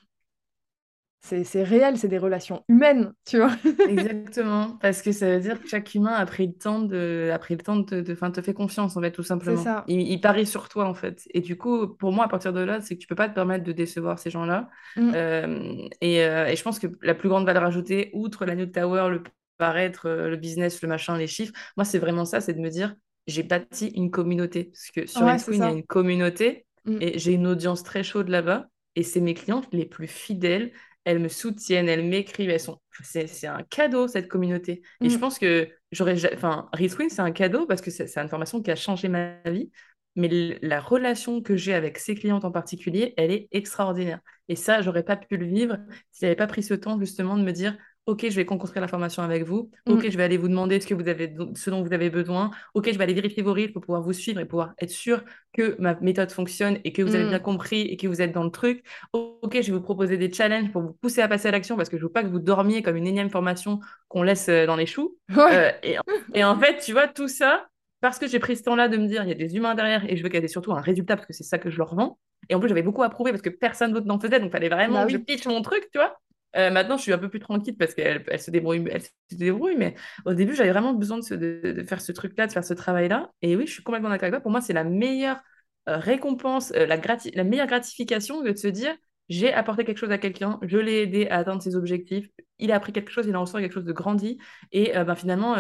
Speaker 1: c'est réel, c'est des relations humaines, tu vois.
Speaker 2: Exactement, parce que ça veut dire que chaque humain a pris le temps de, a pris le temps de, de, te fait confiance, en fait, tout simplement.
Speaker 1: Ça.
Speaker 2: Il, il, parie sur toi, en fait. Et du coup, pour moi, à partir de là, c'est que tu peux pas te permettre de décevoir ces gens-là. Mm. Euh, et, euh, et, je pense que la plus grande valeur ajoutée, outre la New Tower, le paraître, euh, le business, le machin, les chiffres, moi, c'est vraiment ça, c'est de me dire, j'ai bâti une communauté. Parce que sur ouais, il y a une communauté mm. et j'ai une audience très chaude là-bas. Et c'est mes clientes les plus fidèles, elles me soutiennent, elles m'écrivent, elles sont... C'est un cadeau, cette communauté. Et je mm. pense que j'aurais... Enfin, Riswin, c'est un cadeau parce que c'est une formation qui a changé ma vie. Mais la relation que j'ai avec ces clientes en particulier, elle est extraordinaire. Et ça, j'aurais pas pu le vivre si j'avais pas pris ce temps justement de me dire, Ok, je vais construire la formation avec vous. Ok, mm. je vais aller vous demander ce, que vous avez, ce dont vous avez besoin. Ok, je vais aller vérifier vos risques pour pouvoir vous suivre et pouvoir être sûr que ma méthode fonctionne et que vous avez bien mm. compris et que vous êtes dans le truc. Ok, je vais vous proposer des challenges pour vous pousser à passer à l'action parce que je veux pas que vous dormiez comme une énième formation qu'on laisse euh, dans les choux. Euh, et, et, en fait, tu vois, tout ça, parce que j'ai pris ce temps-là de me dire, il y a des humains derrière et je veux qu'il y ait surtout un résultat parce que c'est ça que je leur vends. Et en plus, j'avais beaucoup approuvé parce que personne d'autre n'en faisait, donc il fallait vraiment bah que je pitch mon truc, tu vois. Euh, maintenant, je suis un peu plus tranquille parce qu'elle elle se débrouille, elle se débrouille, mais au début, j'avais vraiment besoin de, de, faire ce truc-là, de faire ce travail-là. Et oui, je suis complètement d'accord avec toi. Pour moi, c'est la meilleure euh, récompense, euh, la, la meilleure gratification de se dire j'ai apporté quelque chose à quelqu'un, je l'ai aidé à atteindre ses objectifs, il a appris quelque chose, il en ressort quelque chose de grandi, et ben, finalement,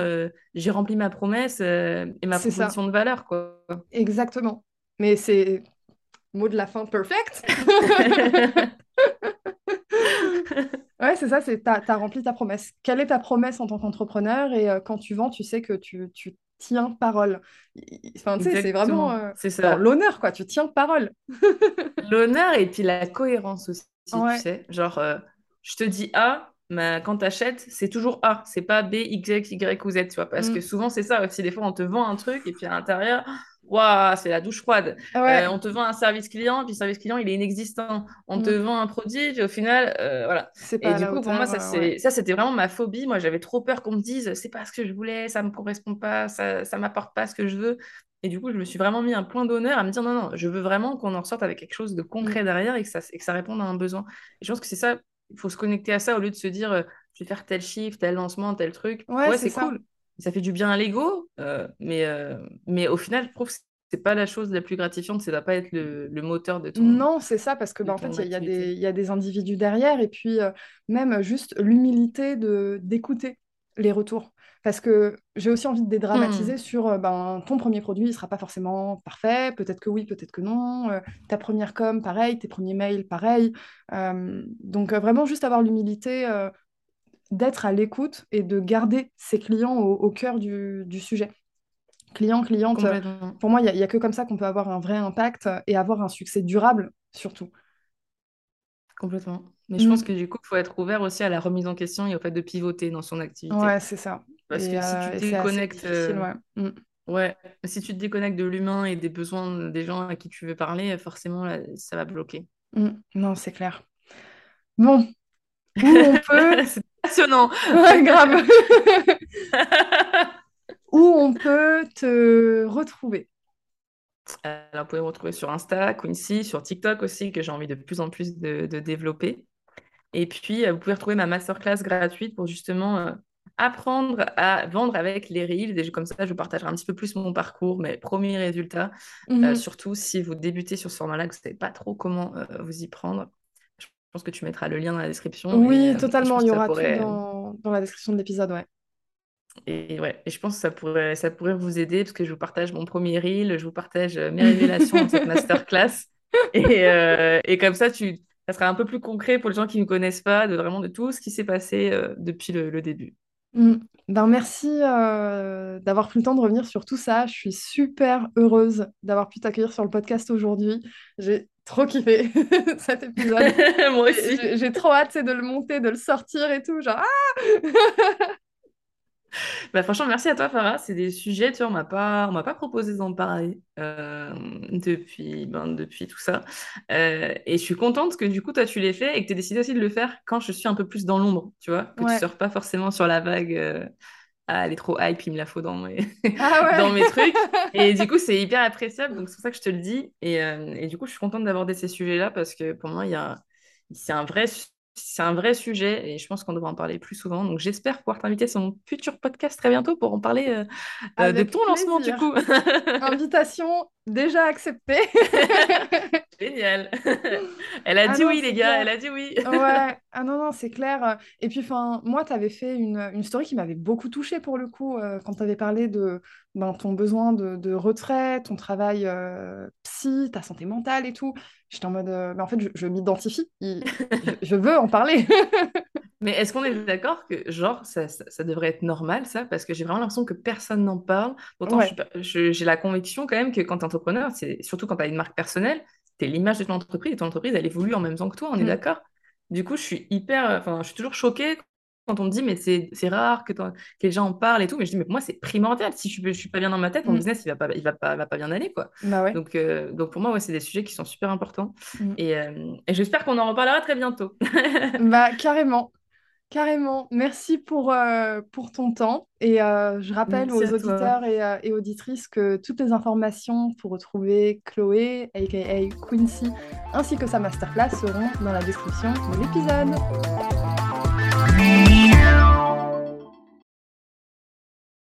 Speaker 2: j'ai rempli ma promesse et ma proposition de valeur. Quoi.
Speaker 1: Exactement. Mais c'est mot de la fin perfect. ouais, c'est ça, c'est tu as, rempli ta promesse. Quelle est ta promesse en tant qu'entrepreneur Et euh, quand tu vends, tu sais que tu, tu tiens parole. Enfin, tu sais, c'est vraiment euh, l'honneur, quoi. Tu tiens parole.
Speaker 2: l'honneur et puis la cohérence aussi, tu sais. Genre, euh, je te dis A, mais quand tu achètes, c'est toujours A. C'est pas B, X, Y ou Z, tu vois. Parce mm. que souvent, c'est ça aussi. Des fois, on te vend un truc et puis à l'intérieur, waouh, c'est la douche froide. Euh, on te vend un service client, puis le service client, il est inexistant. On te mm. vend un produit, puis au final, euh, voilà. Et du coup, pour moi, ça, ça c'était vraiment ma phobie. Moi, j'avais trop peur qu'on me dise, c'est pas ce que je voulais, ça me correspond pas, ça, ça m'apporte pas ce que je veux. Et du coup, je me suis vraiment mis un point d'honneur à me dire, non, non, je veux vraiment qu'on en sorte avec quelque chose de concret mm. derrière et que, ça, et que ça réponde à un besoin. Et je pense que c'est ça, il faut se connecter à ça au lieu de se dire, euh, je vais faire tel chiffre, tel lancement, tel truc. Ouais, c'est cool ça fait du bien à l'ego, euh, mais, euh, mais au final, je trouve que c'est pas la chose la plus gratifiante, ça va pas être le, moteur de ton.
Speaker 1: Non, c'est ça, parce que bah, en fait, il y, y, a des individus derrière, et puis euh, même juste l'humilité de d'écouter les retours. Parce que j'ai aussi envie de dédramatiser hmm. sur ben, ton premier produit, il sera pas forcément parfait, peut-être que oui, peut-être que non. ta première com, pareil, tes premiers mails, pareil. donc vraiment juste avoir l'humilité d'être à l'écoute et de garder ses clients au, cœur du, sujet. Client, cliente, pour moi, il n'y a, que comme ça qu'on peut avoir un vrai impact et avoir un succès durable, surtout.
Speaker 2: Complètement. Mais je pense mm. que du coup, il faut être ouvert aussi à la remise en question et au fait de pivoter dans son activité.
Speaker 1: Ouais, c'est ça.
Speaker 2: Parce que si tu te déconnectes. Euh, mm. ouais. si tu te déconnectes de l'humain et des besoins des gens à qui tu veux parler, forcément, ça va bloquer.
Speaker 1: Mm. Non, c'est clair. Bon, où on peut.
Speaker 2: c'est passionnant.
Speaker 1: grave. où on peut te retrouver?
Speaker 2: Alors, vous pouvez me retrouver sur Insta, Quincy, sur TikTok aussi, que j'ai envie de plus en plus de, développer. Et puis, euh, vous pouvez retrouver ma masterclass gratuite pour justement euh, apprendre à vendre avec les Reels. Et comme ça, je partagerai un petit peu plus mon parcours, mes premiers résultats.
Speaker 1: Mhm.
Speaker 2: surtout si vous débutez sur ce format-là, que vous ne savez pas trop comment vous y prendre. Je pense que tu mettras le lien dans la description.
Speaker 1: Oui,
Speaker 2: et,
Speaker 1: totalement. Il y aura
Speaker 2: pourrait...
Speaker 1: tout dans, dans, la description de l'épisode, ouais.
Speaker 2: Et ouais, et je pense que ça pourrait, ça pourrait vous aider parce que je vous partage mon premier reel, je vous partage mes révélations de cette masterclass. Et, euh, et comme ça, tu, ça sera un peu plus concret pour les gens qui ne connaissent pas de vraiment de tout ce qui s'est passé euh, depuis le, le début.
Speaker 1: Mm. Ben merci euh, d'avoir pris le temps de revenir sur tout ça. Je suis super heureuse d'avoir pu t'accueillir sur le podcast aujourd'hui. J'ai trop kiffé cet épisode.
Speaker 2: Moi aussi.
Speaker 1: J'ai trop hâte de le monter, de le sortir et tout. Genre, ah
Speaker 2: bah, franchement, merci à toi, Farah. C'est des sujets, tu vois, on m'a pas, on m'a pas proposé d'en parler euh, depuis, ben, depuis tout ça. Euh, et je suis contente que du coup, toi, tu l'aies fait et que tu aies décidé aussi de le faire quand je suis un peu plus dans l'ombre, tu vois, que tu ne sors pas forcément sur la vague. Euh, ah, elle est trop hype, il me la faut dans mes,
Speaker 1: ah
Speaker 2: dans mes trucs. Et du coup, c'est hyper appréciable. Donc, c'est pour ça que je te le dis. Et, et du coup, je suis contente d'aborder ces sujets-là parce que pour moi, il y a, c'est un vrai c'est un vrai sujet et je pense qu'on devrait en parler plus souvent. Donc j'espère pouvoir t'inviter sur mon futur podcast très bientôt pour en parler euh, euh, de ton lancement du coup.
Speaker 1: Invitation déjà acceptée.
Speaker 2: Génial. Elle a
Speaker 1: Ah
Speaker 2: dit
Speaker 1: non,
Speaker 2: oui les gars,
Speaker 1: clair.
Speaker 2: elle a dit oui.
Speaker 1: Ouais, ah non, non, c'est clair. Et puis, enfin, moi, tu avais fait une, une story qui m'avait beaucoup touchée pour le coup, euh, quand tu avais parlé de ben, ton besoin de, de retrait, ton travail psy, ta santé mentale et tout. J'étais en mode, euh, mais en fait, je, je m'identifie, je, je veux en parler.
Speaker 2: Mais est-ce qu'on est d'accord que genre ça, ça, ça devrait être normal ça? Parce que j'ai vraiment l'impression que personne n'en parle. Pourtant,
Speaker 1: Ouais,
Speaker 2: j'ai la conviction quand même que quand tu es entrepreneur, surtout quand tu as une marque personnelle, tu es l'image de ton entreprise et ton entreprise, elle évolue en même temps que toi, on est
Speaker 1: Mm.
Speaker 2: d'accord? Du coup, je suis hyper, enfin, je suis toujours choquée quand on me dit, mais c'est rare que, que les gens en parlent et tout. Mais je dis, mais pour moi, c'est primordial. Si je ne suis pas bien dans ma tête, mon
Speaker 1: Mm.
Speaker 2: business, il va pas, il va pas, va pas bien aller, quoi.
Speaker 1: Bah ouais.
Speaker 2: Donc, euh, donc pour moi, ouais, c'est des sujets qui sont super importants.
Speaker 1: Mm.
Speaker 2: Et, euh, et j'espère qu'on en reparlera très bientôt.
Speaker 1: Bah, carrément. Carrément. Merci pour, euh, pour ton temps. Et euh, je rappelle
Speaker 2: Merci
Speaker 1: aux auditeurs et, euh, et auditrices que toutes les informations pour retrouver Chloé, aka Quincy, ainsi que sa masterclass seront dans la description de l'épisode.